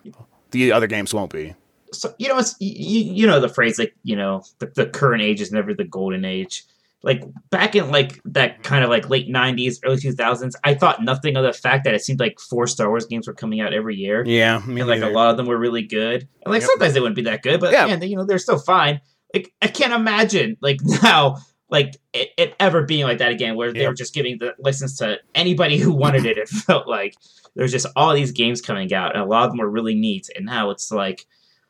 the other games won't be. so you know it's you, you know the phrase like you know the, the current age is never the golden age like back in like that kind of like late '90s, early 2000s, I thought nothing of the fact that it seemed like four Star Wars games were coming out every year. Yeah, and like a lot of them were really good. And like Yep. sometimes they wouldn't be that good, but Yeah. man, they, you know, they're still fine. Like I can't imagine like now like it, it ever being like that again, where they Yep. were just giving the license to anybody who wanted it. It felt like there's just all these games coming out, and a lot of them were really neat. And now it's like,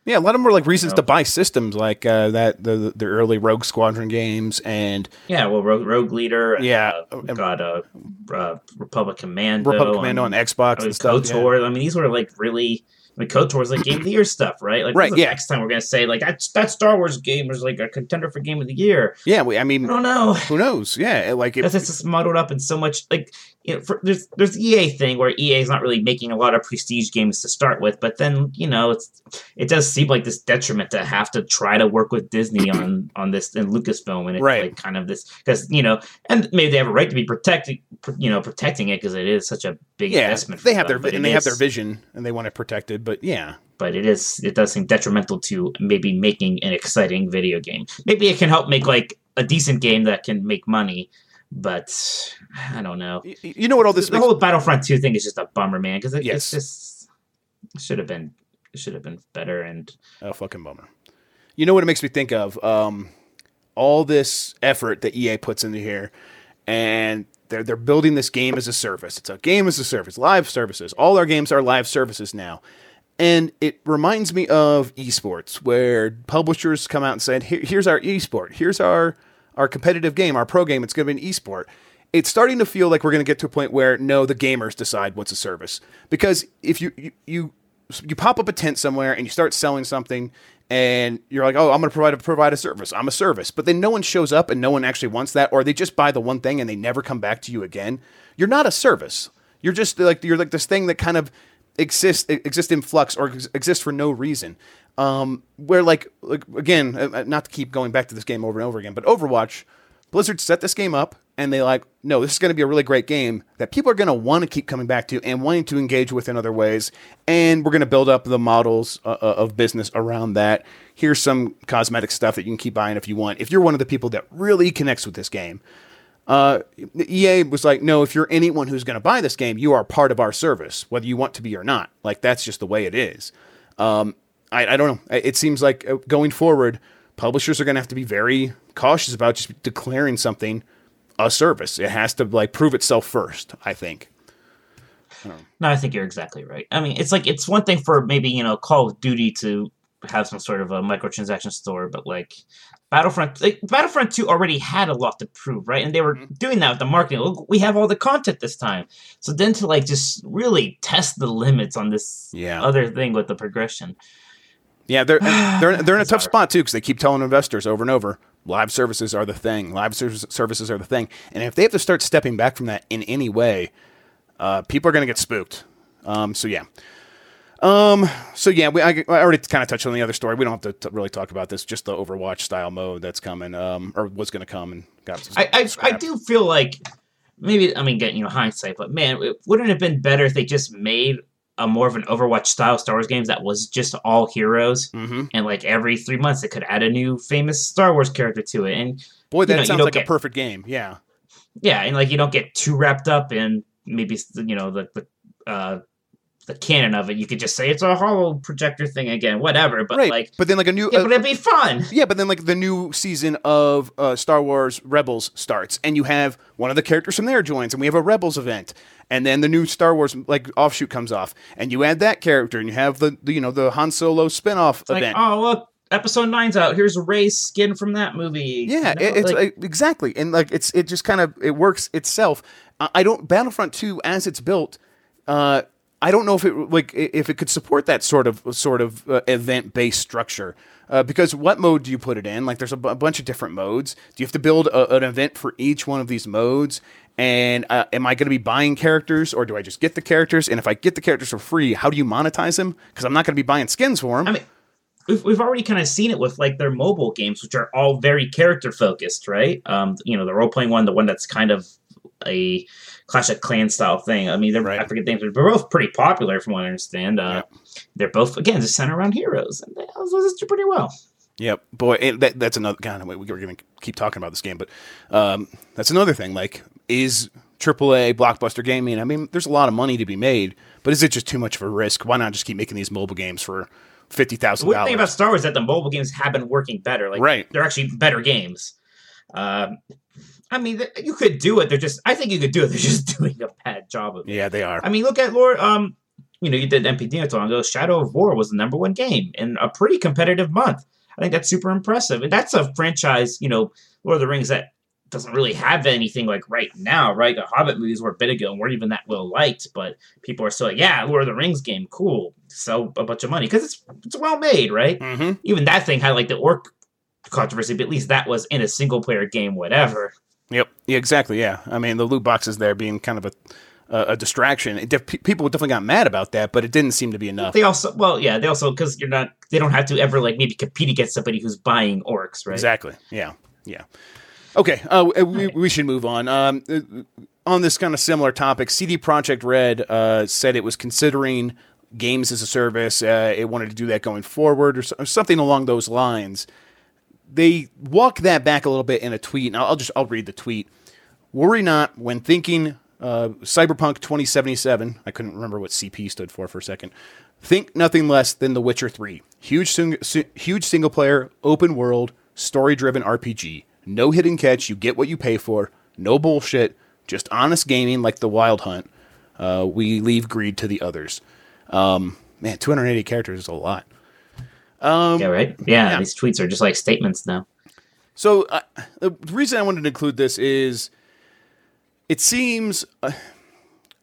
Yeah, a lot of them were like reasons know. to buy systems, like uh, that the the early Rogue Squadron games, and yeah, well, Rogue, Rogue Leader, and, Yeah. uh, got uh, uh, Republic Commando, Republic Commando on and, Xbox mean, and stuff. yeah. I mean, these were like really. I mean, KOTOR like Game of the Year stuff, right? Like, Right, the yeah. Next time we're gonna say like that that Star Wars game was like a contender for Game of the Year. Yeah, we, I mean, I don't know. who knows? Yeah, like it, it's just muddled up in so much like you know for, there's there's the EA thing where EA is not really making a lot of prestige games to start with, but then you know it's it does seem like this detriment to have to try to work with Disney on on this and Lucasfilm and it's Right. like kind of this because you know and maybe they have a right to be protecting you know protecting it because it is such a big yeah, investment. for they have their them, but and they have their vision and they want it protected. But yeah, but it is it does seem detrimental to maybe making an exciting video game. Maybe it can help make like a decent game that can make money, but I don't know. Y- y- you know what all this the makes, whole Battlefront Two thing is just a bummer, man. Because it, Yes. it's just it should have been should have been better. And a fucking bummer. You know what it makes me think of? Um, all this effort that EA puts into here, and they're they're building this game as a service. It's a game as a service, live services. All our games are live services now. And it reminds me of esports, where publishers come out and said, Here, "Here's our esport. Here's our our competitive game, our pro game. It's going to be an esport." It's starting to feel like we're going to get to a point where no, the gamers decide what's a service. Because if you you you, you pop up a tent somewhere and you start selling something, and you're like, "Oh, I'm going to provide a provide a service. I'm a service," but then no one shows up and no one actually wants that, or they just buy the one thing and they never come back to you again. You're not a service. You're just like you're like this thing that kind of exist exist in flux or ex- exist for no reason. Um, where like, like again, uh, uh, not to keep going back to this game over and over again, but Overwatch, Blizzard set this game up and they like, no, this is going to be a really great game that people are going to want to keep coming back to and wanting to engage with in other ways. And we're going to build up the models uh, uh, of business around that. Here's some cosmetic stuff that you can keep buying if you want. If you're one of the people that really connects with this game, uh, EA was like, no, if you're anyone who's going to buy this game, you are part of our service, whether you want to be or not. Like that's just the way it is. Um, I, I don't know. It seems like uh, going forward, publishers are going to have to be very cautious about just declaring something a service. It has to like prove itself first. I think. no, I think you're exactly right. I mean, it's like it's one thing for maybe you know Call of Duty to have some sort of a microtransaction store, but like Battlefront, like, Battlefront Two already had a lot to prove, right? And they were doing that with the marketing. Look, we have all the content this time. So then to like just really test the limits on this Yeah. other thing with the progression. Yeah, they're they're they're in a tough hard. spot too because they keep telling investors over and over, live services are the thing. Live services are the thing, and if they have to start stepping back from that in any way, uh, people are going to get spooked. Um, so yeah. Um. So yeah, we I, I already kind of touched on the other story. We don't have to t- really talk about this. Just the Overwatch style mode that's coming, um, or was going to come and got. I, I, I do feel like maybe I mean getting you know hindsight, but man, it wouldn't have been better if they just made a more of an Overwatch style Star Wars games that was just all heroes, hmm and like every three months they could add a new famous Star Wars character to it, and Boy, that know, sounds like a perfect game. Yeah. yeah, and like you don't get too wrapped up in maybe you know the the uh, the canon of it. You could just say it's a holo projector thing again, whatever. But right. like, but then like a new yeah, uh, but it'd be fun. Yeah, but then like the new season of uh, Star Wars Rebels starts, and you have one of the characters from there joins, and we have a Rebels event, and then the new Star Wars like offshoot comes off, and you add that character, and you have the, the you know the Han Solo spinoff Like, event. oh look, episode nine's out. Here's Rey's skin from that movie. yeah, You know, it's like- uh, exactly, and like it's it just kind of it works itself. I, I don't Battlefront Two as it's built. Uh, I don't know if it like if it could support that sort of sort of uh, event based structure. Uh, because what mode do you put it in? Like, there's a, bunch of different modes. Do you have to build a, an event for each one of these modes? And uh, am I going to be buying characters, or do I just get the characters? And if I get the characters for free, how do you monetize them? Because I'm not going to be buying skins for them. I mean, we've, we've already kind of seen it with like their mobile games, which are all very character focused, right? Um, you know, the role playing one, the one that's kind of a Clash of Clans style thing. I mean, they're, Right. I forget the names, but they're both pretty popular from what I understand. Uh, They're both again just centered around heroes, and they those do pretty well. Yep, boy, and that, that's another. God, we're going to keep talking about this game, but um, that's another thing. Like, is AAA blockbuster gaming? I mean, there's a lot of money to be made, but is it just too much of a risk? Why not just keep making these mobile games for fifty thousand The thing about Star Wars is that the mobile games have been working better. Like, Right. they're actually better games. Um, I mean, you could do it. They're just. I think you could do it. They're just doing a bad job of it. Yeah, they are. I mean, look at Lord. Um, you know, you did NPD not too long ago. Shadow of War was the number one game in a pretty competitive month. I think that's super impressive, and that's a franchise. You know, Lord of the Rings that doesn't really have anything like right now, right? The Hobbit movies were a bit ago and weren't even that well liked, but people are still like, yeah, Lord of the Rings game, cool, sell a bunch of money because it's it's well made, right? hmm Even that thing had like the orc controversy, but at least that was in a single player game, whatever. Yep. Yeah, exactly. Yeah. I mean, the loot boxes there being kind of a a, a distraction. It def- people definitely got mad about that, but it didn't seem to be enough. They also, well, yeah, they also because you're not, they don't have to ever like maybe compete against somebody who's buying orcs, right? Exactly. Yeah. Yeah. Okay. Uh, we, we should move on. Um, uh, on this kind of similar topic, CD Projekt Red uh, said it was considering games as a service. Uh, it wanted to do that going forward, or, so- or something along those lines. They walk that back a little bit in a tweet, and I'll, just I'll read the tweet. Worry not when thinking uh, Cyberpunk 2077. I couldn't remember what CP stood for for a second. Think nothing less than The Witcher 3. Huge, sing- si- huge single player, open world, story driven RPG. No hidden catch. You get what you pay for. No bullshit. Just honest gaming like The Wild Hunt. Uh, we leave greed to the others. Um, man, 280 characters is a lot. Yeah, right. Yeah, yeah. these tweets are just like statements now. So uh, the reason I wanted to include this is it seems uh,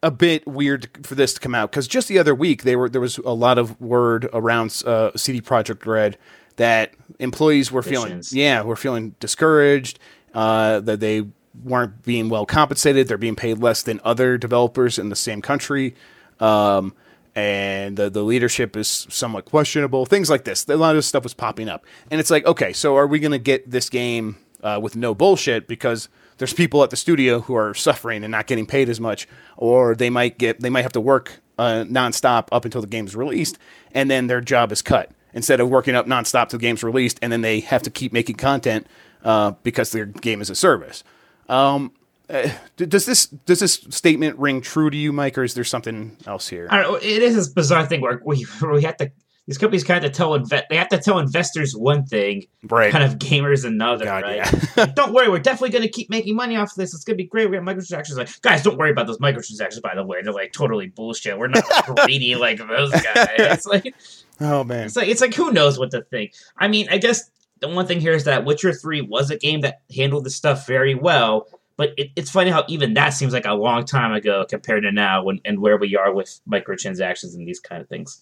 a bit weird for this to come out because just the other week they were there was a lot of word around uh, CD Projekt Red that employees were feeling yeah were feeling discouraged uh, that they weren't being well compensated they're being paid less than other developers in the same country um, and the, the leadership is somewhat questionable things like this. A lot of stuff was popping up. And it's like okay so are we going to get this game uh, with no bullshit because there's people at the studio who are suffering and not getting paid as much or they might get they might have to work uh, nonstop up until the game's released and then their job is cut. Instead of working up nonstop till the game's released and then they have to keep making content uh, because their game is a service. Um, uh, does this does this statement ring true to you, Mike, or is there something else here? Know. It is this bizarre thing where we we have to. These companies kind of tell inve- they have to tell investors one thing, Right. kind of gamers another, God, right? yeah. don't worry, we're definitely going to keep making money off of this. It's going to be great. We have microtransactions. Like, guys, don't worry about those microtransactions. By the way, they're like totally bullshit. We're not greedy like those guys. It's like oh man, it's like it's like who knows what to think. I mean, I guess the one thing here is that Witcher Three was a game that handled this stuff very well. But it, it's funny how even that seems like a long time ago compared to now, when and where we are with microtransactions and these kind of things.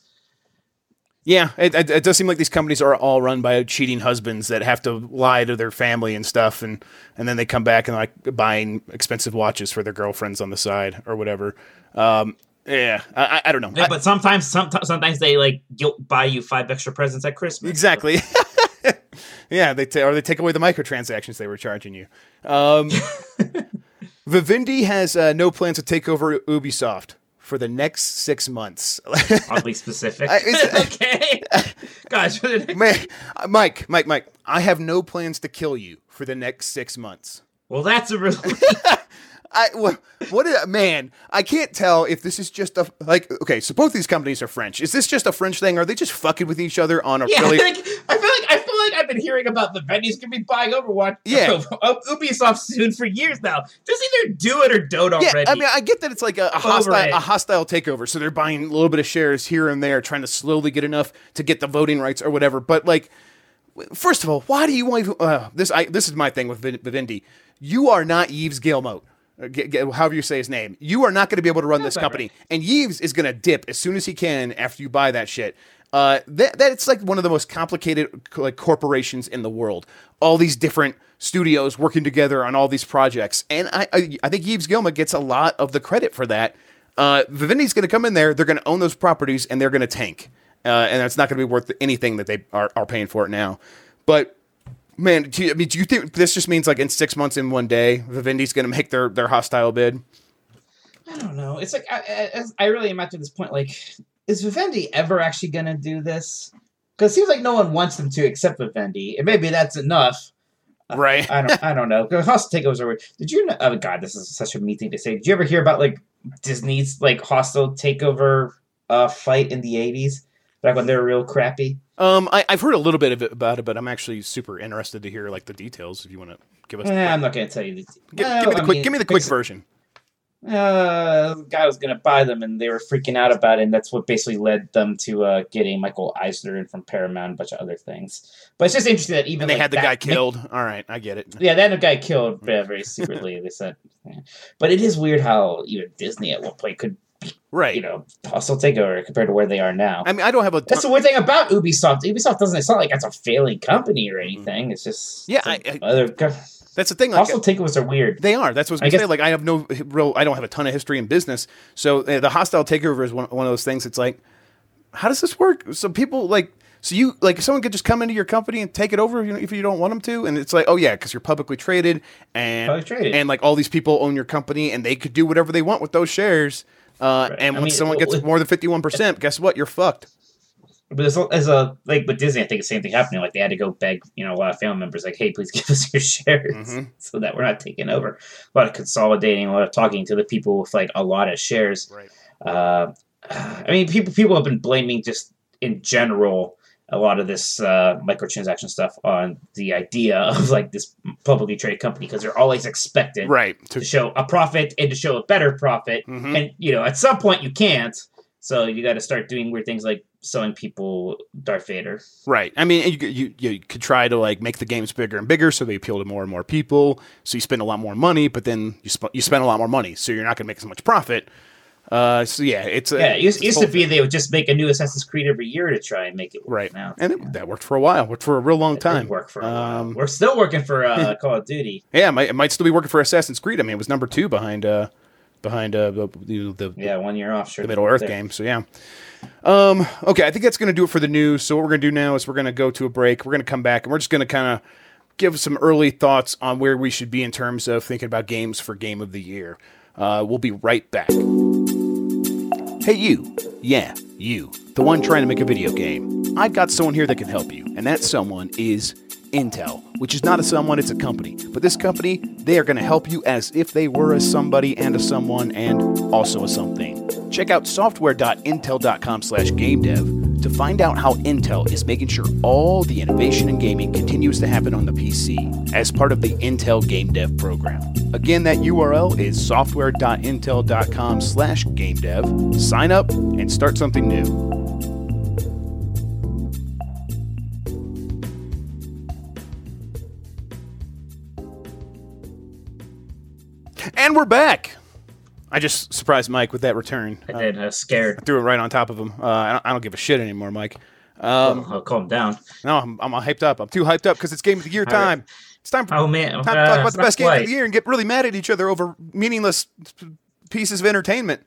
yeah, it, it, it does seem like these companies are all run by cheating husbands that have to lie to their family and stuff, and and then they come back and like buying expensive watches for their girlfriends on the side or whatever. Um, yeah, I, I- don't know. Yeah, but sometimes, sometimes, sometimes they like guilt buy you five extra presents at Christmas. Exactly. yeah, they ta- or they take away the microtransactions they were charging you. Um, Vivendi has uh, no plans to take over Ubisoft for the next six months. Oddly specific. I- okay. The next- Mike, Mike, Mike, I have no plans to kill you for the next six months. well, that's a really. I wha- what is man? I can't tell if this is just a like. Okay, so both these companies are French. Is this just a French thing? Are they just fucking with each other on a Yeah, really? like, I feel like I feel like I've been hearing about the venues gonna be buying Overwatch. Yeah. Ubisoft soon for years now. Just either do it or don't Yeah, already. I mean, I get that it's like a, a hostile, a hostile takeover, so they're buying a little bit of shares here and there, trying to slowly get enough to get the voting rights or whatever. But like, first of all, why do you want to, uh, this? I this is my thing with Vivendi. You are not Yves Guillemot. However you say his name, you are not going to be able to run this company. And Yves is going to dip as soon as he can after you buy that shit. Uh, that that's like one of the most complicated like corporations in the world. All these different studios working together on all these projects, and I I, I think Yves Guillemot gets a lot of the credit for that. Uh, Vivendi's going to come in there, they're going to own those properties, and they're going to tank, uh, and it's not going to be worth anything that they are, are paying for it now. But man, do you, I mean, do you think this just means like in six months, in one day, Vivendi's going to make their their hostile bid? I don't know. It's like I, I, I really am at to this point. Like, is Vivendi ever actually gonna do this? Because it seems like no one wants them to except Vivendi, and maybe that's enough. Right. I don't. I don't know. Hostile takeovers are weird. Did you? Know, oh God, this is such a me thing to say. Did you ever hear about like Disney's like hostile takeover uh fight in the eighties, back when they were real crappy? Um, I, I've heard a little bit of it about it, but I'm actually super interested to hear like the details. If you want to give us, Eh, I'm not going to tell you. The, give, Well, give me the I quick, mean, give me the quick version. uh, the guy was going to buy them, and they were freaking out about it, and that's what basically led them to uh, getting Michael Eisner in from Paramount and a bunch of other things. But it's just interesting that even And they like, had the that guy killed. All right, I get it. Yeah, they had a guy killed uh, very secretly. they said, yeah. but it is weird how even Disney at one point could, Right. you know, hostile takeover compared to where they are now. I mean, I don't have a. That's the weird thing about Ubisoft. Ubisoft doesn't. It's not like it's a failing company or anything. It's just Yeah, it's like I- I- other that's the thing. Like, hostile takeovers are weird. They are. That's what I was going to say. Like, I have no real. I don't have a ton of history in business, so uh, the hostile takeover is one, one of those things. It's like, how does this work? So people like, so you like someone could just come into your company and take it over if you, if you don't want them to, and it's like, oh yeah, because you're publicly traded, and Publicly traded. and like all these people own your company, and they could do whatever they want with those shares. Uh, Right. And I when mean, someone gets more than fifty one percent, guess what? You're fucked. But there's a, as a like with Disney, I think the same thing happening. Like they had to go beg, you know, a lot of family members, like, "Hey, please give us your shares, Mhm. so that we're not taking over." A lot of consolidating, a lot of talking to the people with like a lot of shares. Right. Uh, I mean, people people have been blaming just in general a lot of this uh, microtransaction stuff on the idea of like this publicly traded company because they're always expected Right. to To, show a profit and to show a better profit, Mhm. and you know at some point you can't. So you got to start doing weird things like selling people Darth Vader. Right. I mean, you, you you could try to like make the games bigger and bigger, so they appeal to more and more people. So you spend a lot more money, but then you sp- you spend a lot more money, so you're not going to make as much profit. Uh, so yeah, it's a, Yeah, it used, used to be they would just make a new Assassin's Creed every year to try and make it work. right, now, and it, that worked for a while. Worked for a real long It time. work for. Um, We're still working for uh, Call of Duty. Yeah, it might, it might still be working for Assassin's Creed. I mean, it was number two behind uh behind uh the the, Yeah, one year off. Sure, the Middle Earth There. game. So yeah. Um, okay, I think that's going to do it for the news. So what we're going to do now is we're going to go to a break. We're going to come back and we're just going to kind of give some early thoughts on where we should be in terms of thinking about games for Game of the Year. Uh, we'll be right back. Hey, you. Yeah, you. The one trying to make a video game. I've got someone here that can help you, and that someone is Intel, which is not a someone, it's a company. But this company, they are going to help you as if they were a somebody and a someone and also a something. Check out software.intel.com slash game dev to find out how Intel is making sure all the innovation in gaming continues to happen on the PC as part of the Intel Game Dev program. Again, that URL is software.intel.com slash game dev. Sign up and start something new. And we're back. I just surprised Mike with that return. I Uh, did. I was scared. I threw it right on top of him. Uh, I, don't, I don't give a shit anymore, Mike. Um, I'll calm down. no, I'm, I'm all hyped up. I'm too hyped up because it's game of the year All right. time. It's time for Oh man, time to uh, talk about the best game of the year and get really mad at each other over meaningless pieces of entertainment.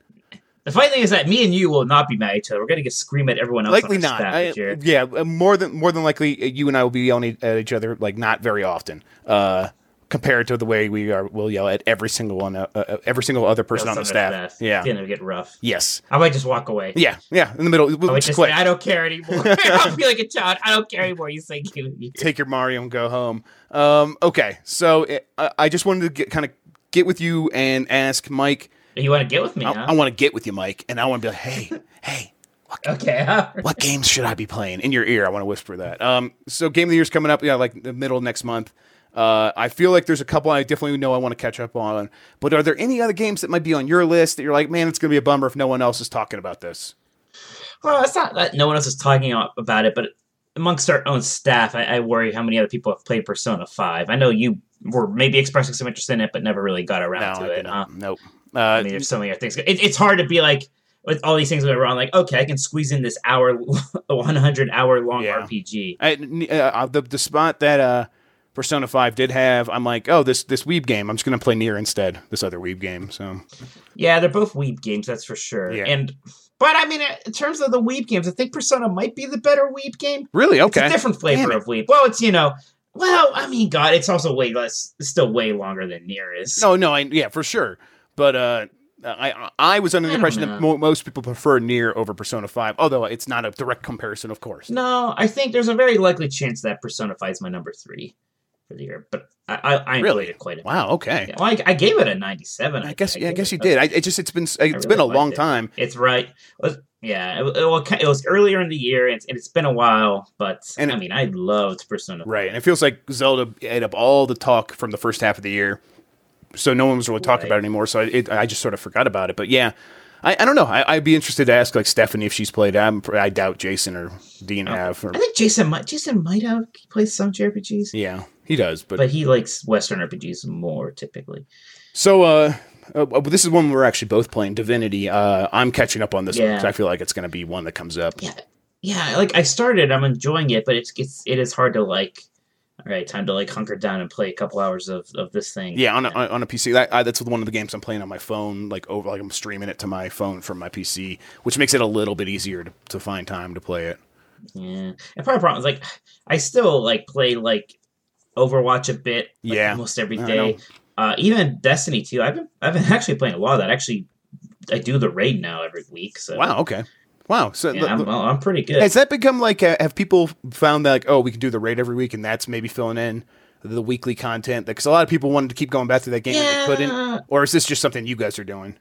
The funny thing is that me and you will not be mad at each other. We're gonna get scream at everyone else. likely not. I- yeah, uh, more than more than likely, uh, you and I will be yelling at each other like not very often. Uh, compared to the way we are, will yell at every single one, uh, uh, every single other person on the staff. Yeah. It's gonna get rough. Yes. I might just walk away. Yeah. Yeah. In the middle. I We'll might just quit. say, I don't care anymore. I'll be like a child. I don't care anymore. You say you. you- take your Mario and go home. Um, okay, so it, I, I just wanted to get kind of get with you and ask Mike. You want to get with me? I, huh? I want to get with you, Mike, and I want to be like, hey, hey, okay. what games should I be playing in your ear? I want to whisper that. Um, so game of the year's coming up, yeah, like the middle of next month. Uh, I feel like there's a couple I definitely know I want to catch up on. But are there any other games that might be on your list that you're like, man, it's gonna be a bummer if no one else is talking about this? Well, it's not that no one else is talking about it, but amongst our own staff, I, I worry how many other people have played Persona Five. I know you were maybe expressing some interest in it, but never really got around no, to it. Huh? Nope. Uh, I mean, there's so many other things. It, it's hard to be like with all these things that are wrong. Like, okay, I can squeeze in this hour, 100 hour long Yeah. RPG. I, uh, the the spot that uh, Persona Five did have, I'm like, oh, this this Weeb game. I'm just gonna play Nier instead. This other Weeb game. So Yeah, they're both Weeb games, that's for sure. Yeah. And but I mean, in terms of the Weeb games, I think Persona might be the better Weeb game. really, okay, It's a different flavor of Weeb. Well, it's you know, well, I mean, God, it's also way less. It's still way longer than Nier is. no, no, I, yeah, for sure. But uh, I I was under the impression that know. most people prefer Nier over Persona Five, although it's not a direct comparison, of course. No, I think there's a very likely chance that Persona 5 is my number three for the year, but I I, I Really? it quite a. Wow. Okay. Yeah, well, I, I gave it a 97. I guess yeah, I guess you did. I, it just it's been it's really been a long it. time. It's right. It was- yeah, it, it, it was earlier in the year, and it's, been a while. But And I mean, I loved Persona. Right, and it feels like Zelda ate up all the talk from the first half of the year, so no one was really talking Right. about it anymore. So I, it, I just sort of forgot about it. But yeah, I, I don't know. I, I'd be interested to ask like Stephanie if she's played. I'm, I doubt Jason or Dean have. Or, I think Jason might Jason might have played some JRPGs, yeah, he does. But, but he likes Western RPGs more typically. so uh, uh, this is one we're actually both playing. Divinity. Uh, I'm catching up on this one Yeah. because I feel like it's going to be one that comes up. Yeah, yeah. Like I started, I'm enjoying it, but it's it's it is hard to like. All right, time to like hunker down and play a couple hours of, of this thing. Yeah, on a, on a PC. That, I, that's one of the games I'm playing on my phone. Like over, like I'm streaming it to my phone from my PC, which makes it a little bit easier to, to find time to play it. Yeah, and part of the problem is like I still like play like Overwatch a bit. like, Yeah, almost every day. Uh, even Destiny too. I've been I've been actually playing a lot of that. Actually, I do the raid now every week. So Wow. Okay. Wow. So yeah, l- I'm, I'm pretty good. has that become like? Uh, have people found that like, oh, we can do the raid every week, and that's maybe filling in the weekly content? Because a lot of people wanted to keep going back to that game, and they couldn't. Or is this just something you guys are doing?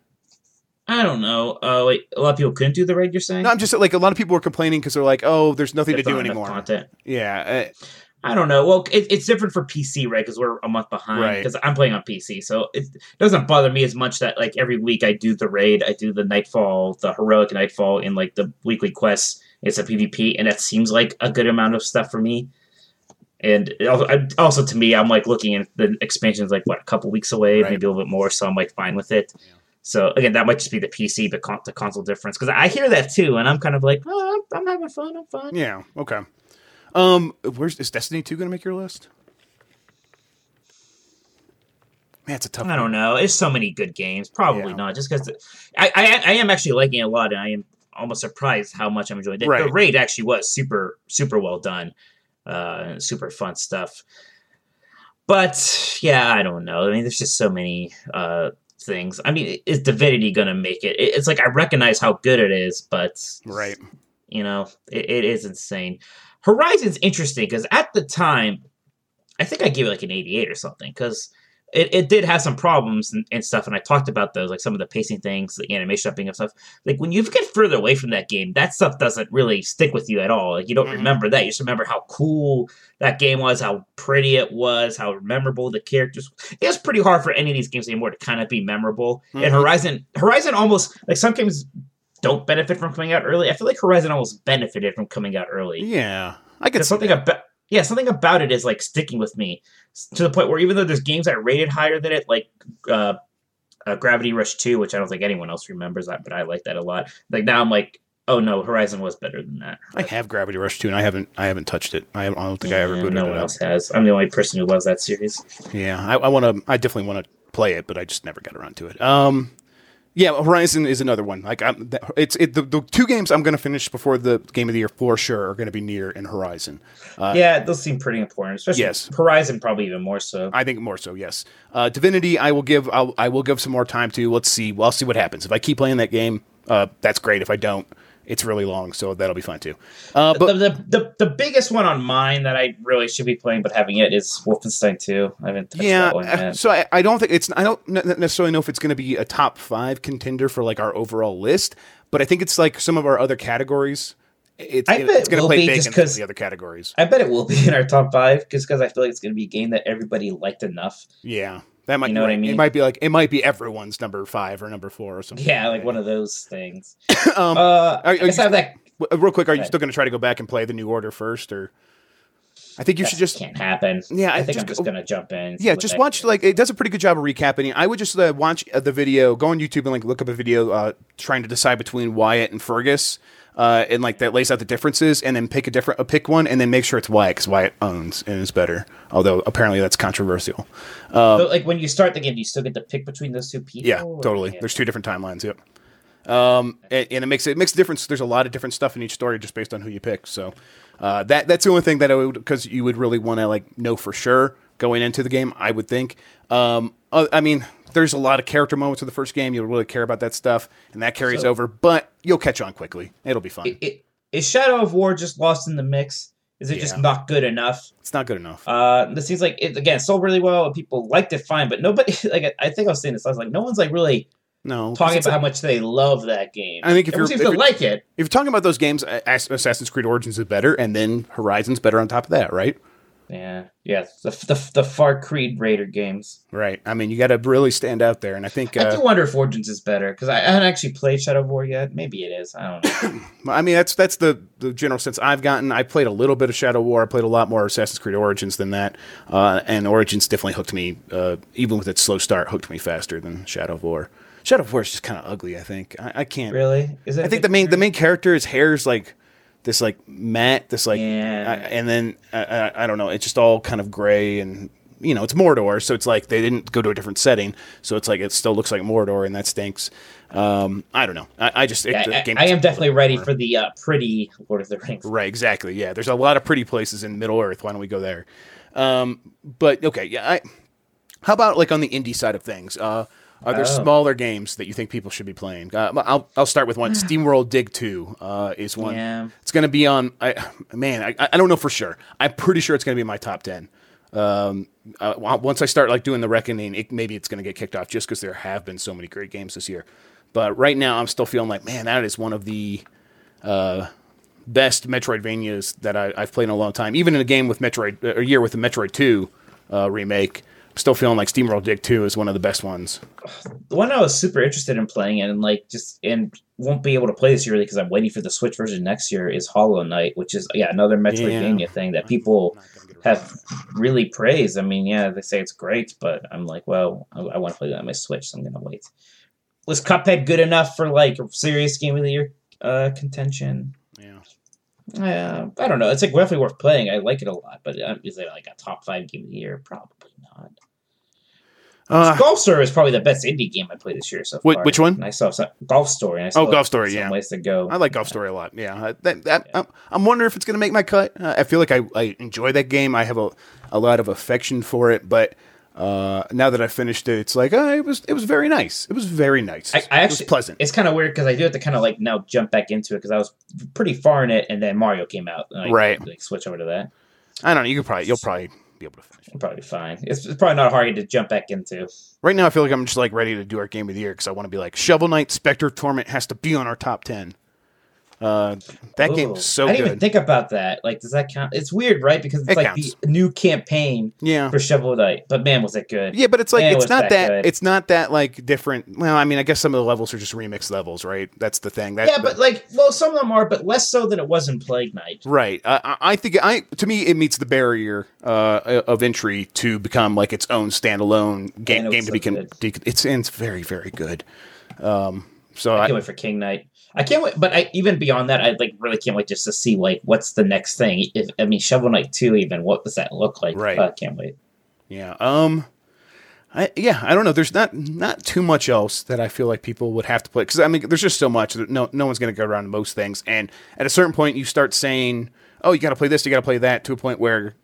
I don't know. Uh, wait, a lot of people couldn't do the raid. You're saying? No, I'm just like a lot of people were complaining because they're like, oh, there's nothing There's to do anymore. Content. Yeah. Uh, I don't know. Well, it, it's different for PC, right? Because we're a month behind. Right. Because I'm playing on PC, so it doesn't bother me as much that like every week I do the raid, I do the Nightfall, the heroic Nightfall in like the weekly quests. It's a PvP, and that seems like a good amount of stuff for me. And also, also to me, I'm like looking at the expansions like what a couple weeks away, Right. maybe a little bit more. So I'm like fine with it. So again, that might just be the PC, but con- the console difference. Because I hear that too, and I'm kind of like, oh, I'm, I'm having fun. I'm fine. yeah. Okay. Um, where's is Destiny two going to make your list? Man, it's a tough. One. I don't one. know. There's so many good games. Probably Yeah. not. Just because I, I I am actually liking it a lot, and I am almost surprised how much I'm enjoying it. The Right. raid actually was super super well done, uh, super fun stuff. But yeah, I don't know. I mean, there's just so many uh, things. I mean, is Divinity gonna make it? It- It's like I recognize how good it is, but Right. You know, it, it is insane. Horizon's interesting because at the time, I think I gave it like an 88 or something because it, it did have some problems and, and stuff. And I talked about those, like some of the pacing things, the animation upping of stuff. Like when you get further away from that game, that stuff doesn't really stick with you at all. Like you don't Mhm. remember that. You just remember how cool that game was, how pretty it was, how memorable the characters. It's pretty hard for any of these games anymore to kind of be memorable. Mhm. And Horizon, Horizon almost like some games don't benefit from coming out early. I feel like Horizon almost benefited from coming out early. Yeah. I get There's something about yeah, something about it is like sticking with me to the point where even though there's games I rated higher than it, like uh, uh, Gravity Rush Two, which I don't think anyone else remembers that, but I like that a lot. Like now I'm like, oh no, Horizon was better than that. I have Gravity Rush 2 and I haven't I haven't touched it. I, haven't- I don't think I ever Yeah, booted no it one up. else has. I'm the only person who loves that series. Yeah, I, I want to. I definitely want to play it, but I just never got around to it. Um, yeah, Horizon is another one. Like, I'm, it's it, the, the two games I'm going to finish before the game of the year for sure are going to be Nier and Horizon. Uh, yeah, those seem pretty important, especially Yes. Horizon probably even more so. I think more so. Yes, uh, Divinity. I will give. I'll, I will give some more time to. Let's see. Well, I'll see what happens. If I keep playing that game, uh, that's great. If I don't, it's really long, so that'll be fine too. Uh, but the, the, the, the biggest one on mine that I really should be playing but having it is Wolfenstein 2. I haven't touched yeah, that one yet. so I, I don't think it's. I don't necessarily know if it's going to be a top five contender for like our overall list, but I think it's like some of our other categories. It's, I it- bet it's going to play big in some of 'cause- the other categories. I bet it will be in our top five just because I feel like it's going to be a game that everybody liked enough. Yeah, that might. You know what I mean. It might be like it might be everyone's number five or number four or something. Yeah, like one of those things. um, Uh, are I you I have that. real quick, are you still going to try to go back and play the new order first, or? I think you that should just can't happen. Yeah, I I think just I'm just going to jump in. Yeah, just watch like it does a pretty good job of recapping. I would just uh, watch uh, the video, go on YouTube and like look up a video uh, trying to decide between Wyatt and Fergus, uh, and like that lays out the differences, and then pick a different, uh, pick one, and then make sure it's Wyatt because Wyatt owns and is better. Although apparently that's controversial. But, like when you start the game, do you still get to pick between those two people? Yeah, totally. There's two different timelines. Yep. Um, and, and it makes it makes a difference. There's a lot of different stuff in each story just based on who you pick. So uh, that that's the only thing that I would because you would really want to like know for sure going into the game. I would think. Um, uh, I mean, there's a lot of character moments in the first game. You'll really care about that stuff, and that carries So- over. But you'll catch on quickly. It'll be fun. It, it, is Shadow of War just lost in the mix? Is it just not good enough? it's not good enough. Uh, this seems like it again sold really well. People liked it fine, but nobody like I- I think I was saying this. I was like, no one's like really no, talking about a- how much they love that game. I think if Everyone you're- seems if to you're- like it, if you're talking about those games, Assassin's Creed Origins is better, and then Horizon's better on top of that, right? yeah, yeah, the the, the Far Creed Raider games. Right. I mean, you got to really stand out there, and I think. I Uh, do wonder if Origins is better because I, I haven't actually played Shadow of War yet. Maybe it is. I don't know. I mean, that's that's the the general sense I've gotten. I played a little bit of Shadow War. I played a lot more Assassin's Creed Origins than that, uh, and Origins definitely hooked me. Uh, even with its slow start, hooked me faster than Shadow of War. Shadow of War is just kind of ugly. I think I, I can't. really? Is it? I think the main the main character, is like this like matte, this like, Yeah. I, and then I, I, I don't know, it's just all kind of gray and you know it's Mordor, so it's like they didn't go to a different setting, so it's like it still looks like Mordor, and that stinks. Um, I don't know. I, I just it, Yeah, I, I am definitely ready for the uh, pretty Lord of the Rings. Right, exactly. Yeah, there's a lot of pretty places in Middle Earth. Why don't we go there? Um, but okay, yeah. I, how about like on the indie side of things? Uh, are there Oh. smaller games that you think people should be playing? Uh, I'll I'll start with one. SteamWorld Dig Two uh, is one. Yeah. It's going to be on. I man, I, I don't know for sure. I'm pretty sure it's going to be in my top ten. Um, uh, once I start like doing the reckoning, it, maybe it's going to get kicked off just because there have been so many great games this year. But right now, I'm still feeling like, man, that is one of the uh, best Metroidvanias that I, I've played in a long time. Even in a game with Metroid, a year with the Metroid Two uh, remake, I'm still feeling like SteamWorld Dig Two is one of the best ones. The one I was super interested in playing and like just and won't be able to play this year because I'm waiting for the Switch version next year is Hollow Knight, which is yeah another Metroidvania thing that people have really praised. I mean, yeah, they say it's great, but I'm like, well, I, I want to play that on my Switch, so I'm gonna wait. Was Cuphead good enough for like a serious game of the year uh, contention? Yeah. Uh, I don't know. It's like definitely worth playing. I like it a lot, but uh, is it like a top five game of the year? Probably. Uh, Golf Story is probably the best indie game I played this year so far. which one? And I saw some, Golf Story. And I still Oh, Golf Story, some yeah. ways to go. I like Golf Story a lot. Yeah, that, that, I'm, I'm wondering if it's going to make my cut. Uh, I feel like I, I enjoy that game. I have a, a lot of affection for it, but uh, now that I finished it, it's like uh, it was it was very nice. It was very nice. I, I it actually was pleasant. It's kind of weird because I do have to kind of like now jump back into it because I was pretty far in it, and then Mario came out, and I Right. Like switch over to that. I don't know. You could probably you'll probably be able to finish. I'm probably fine. It's, it's probably not hard to jump back into. Right now, I feel like I'm just like ready to do our game of the year because I want to be like Shovel Knight, Spectre Torment has to be on our top ten. Uh, that Ooh, game's so I didn't good. even think about that. Like, does that count? It's weird, right? Because it's It like counts. the new campaign yeah, for Shovel Knight. But man, was it good? Yeah, but it's like Man, it's not that that, it's not that like different. Well, I mean, I guess some of the levels are just remix levels, right? That's the thing. That, yeah, but like, well, some of them are, but less so than it was in Plague Knight. right. I, I I think I to me it meets the barrier uh, of entry to become like its own standalone game, game was to so be. good. Con- it's it's very very good. Um, so I I, can't wait for King Knight. I can't wait, but I even beyond that, I like really can't wait just to see like what's the next thing. If I mean Shovel Knight two, even what does that look like? Right. I can't wait. yeah. Um. I, yeah, I don't know. There's not not too much else that I feel like people would have to play because I mean, there's just so much no no one's going to go around most things, and at a certain point, you start saying, "Oh, you got to play this, you got to play that," to a point where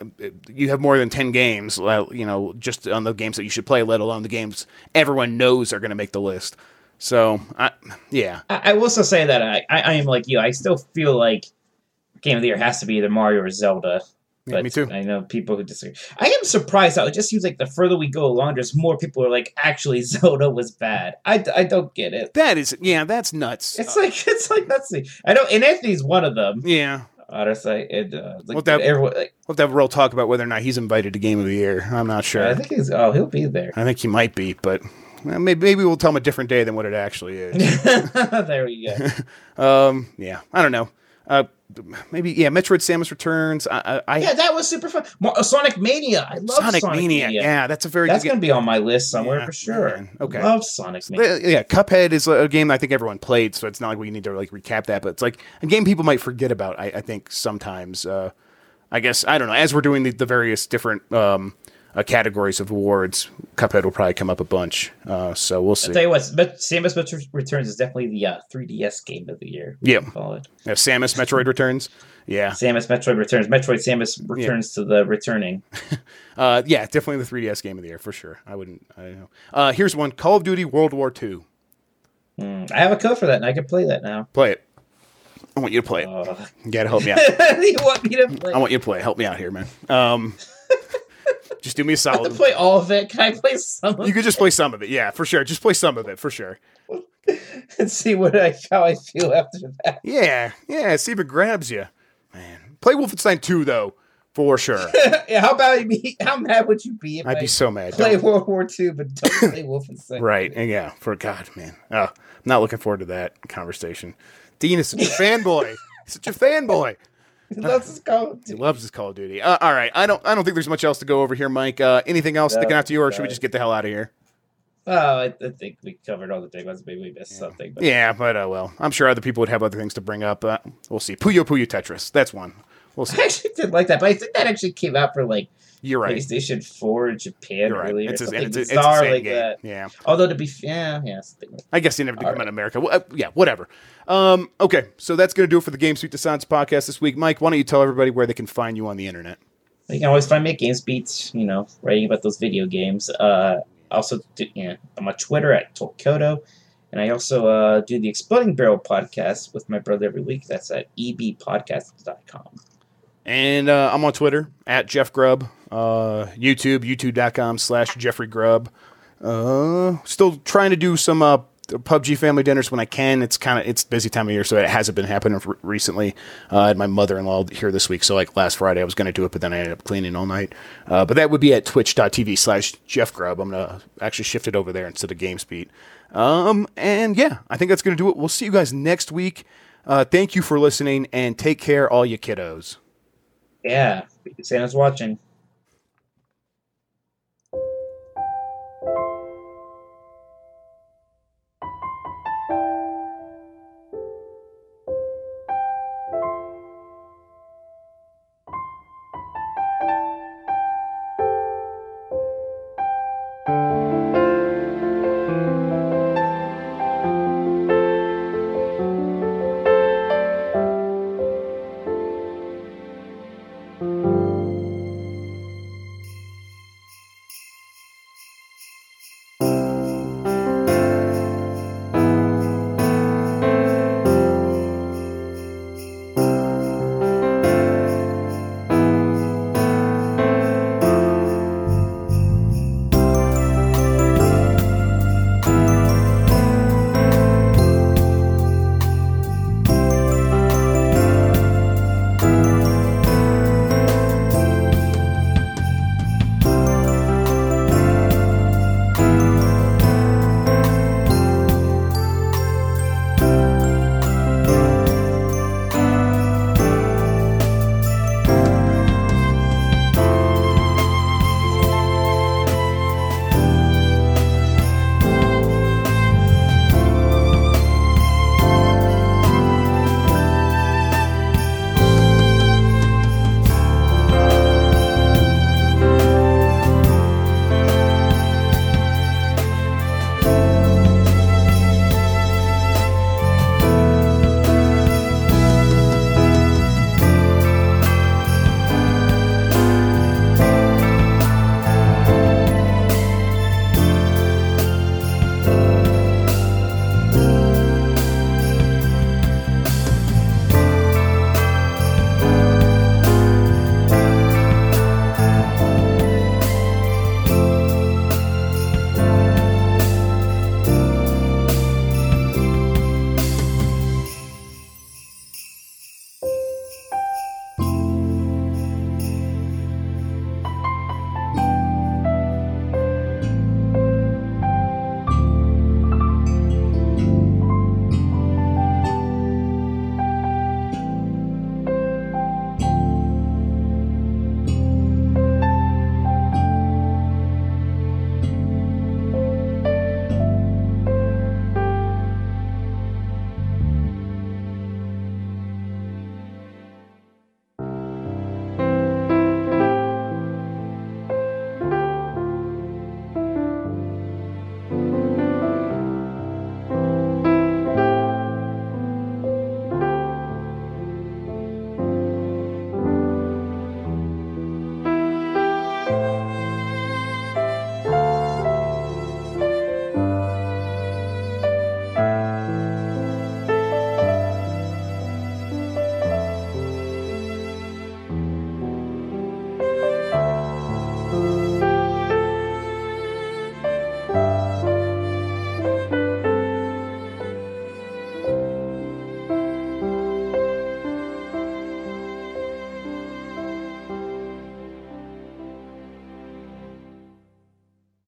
uh, you have more than ten games. well, You know, just on the games that you should play, let alone the games everyone knows are going to make the list. So, I, yeah, I, I will also say that I, I, am like you. I still feel like game of the year has to be either Mario or Zelda. Yeah, me too. I know people who disagree. I am surprised how it just seems like the further we go along, there's more people who are like, actually, Zelda was bad. I, I don't get it. that is yeah, that's nuts. It's like it's like that's the I know, and Anthony's one of them. yeah, Honestly, it uh, like, Well, that- everyone. Like, we'll have have real talk about whether or not he's invited to Game of the Year. I'm not sure. I think he's. Oh, he'll be there. I think he might be, but well, maybe maybe we'll tell them a different day than what it actually is. there we go. um, yeah, I don't know. Uh, maybe yeah, Metroid: Samus Returns. I, I, Yeah, that was super fun. Uh, Sonic Mania. I love Sonic, Sonic, Mania. Mania. Yeah, that's a very That's to be on my list somewhere Yeah, for sure. man. Okay. Love Sonic Mania. Yeah, Cuphead is a game I think everyone played, so it's not like we need to like recap that. But it's like a game people might forget about. I, I think sometimes. Uh, I guess I don't know. As we're doing the, the various different um, uh, categories of awards, Cuphead will probably come up a bunch. Uh, so we'll see. I'll tell you what, Samus Metroid Returns is definitely the uh, 3DS game of the year. Yeah. Yeah, Samus Metroid Returns. Yeah. Samus Metroid Returns. Metroid Samus returns yeah. to the returning. uh, yeah, definitely the 3DS game of the year for sure. I wouldn't. I don't know. Uh, here's one: Call of Duty World War II. Mm, I have a code for that, and I can play that now. Play it. I want you to play it. Uh, you gotta help me out. you want me to play? I want you to play. Help me out here, man. Um, just do me a solid. play all of it. Can I play some? Of it? You could just play some of it. Yeah, for sure. Just play some of it for sure. and see what I how I feel after that. Yeah, yeah. See if it grabs you, man. Play Wolfenstein 2 though, for sure. yeah. How about me? How mad would you be? If I'd I be so mad. Play don't. World War II, but don't play Wolfenstein. right. And yeah. For God, man. Oh, I'm not looking forward to that conversation. Dean is such a fanboy. such a fanboy. He loves his Call of Duty. He loves his Call of Duty. Uh, all right, I don't. I don't think there's much else to go over here, Mike. Uh, anything else no, sticking out to you, or should we just get the hell out of here? Oh, I, I, think we covered all the big ones. Maybe we missed yeah. something. But. Yeah, but uh, well, I'm sure other people would have other things to bring up. Uh, we'll see. Puyo Puyo Tetris. That's one. We'll see. I actually did like that, but I think that actually came out for like you're right. PlayStation 4 in Japan You're right. earlier. It's, a, it's, it's, it's a like game. that. Yeah. Although to be yeah, yeah. I guess they never did come right. out in America. Well, uh, yeah, whatever. Um, okay, so that's gonna do it for the GamesBeat Decides podcast this week. Mike, why don't you tell everybody where they can find you on the internet? You can always find me at Games Beats. You know, writing about those video games. Uh, also, do, yeah, I'm on Twitter at Tolkoto. And I also uh, do the Exploding Barrel podcast with my brother every week. That's at ebpodcast.com. And uh, I'm on Twitter at Jeff Grubb, uh, YouTube, youtube.com slash Jeffrey Grubb. Uh, still trying to do some uh, PUBG family dinners when I can. It's kind of it's busy time of year, so it hasn't been happening recently. Uh, I had my mother-in-law here this week, so like last Friday I was going to do it, but then I ended up cleaning all night. Uh, but that would be at twitch.tv slash Jeff Grubb. I'm to actually shift it over there instead of GamesBeat. Um, and yeah, I think that's going to do it. We'll see you guys next week. Uh, thank you for listening, and take care, all you kiddos. Yeah, Santa's watching.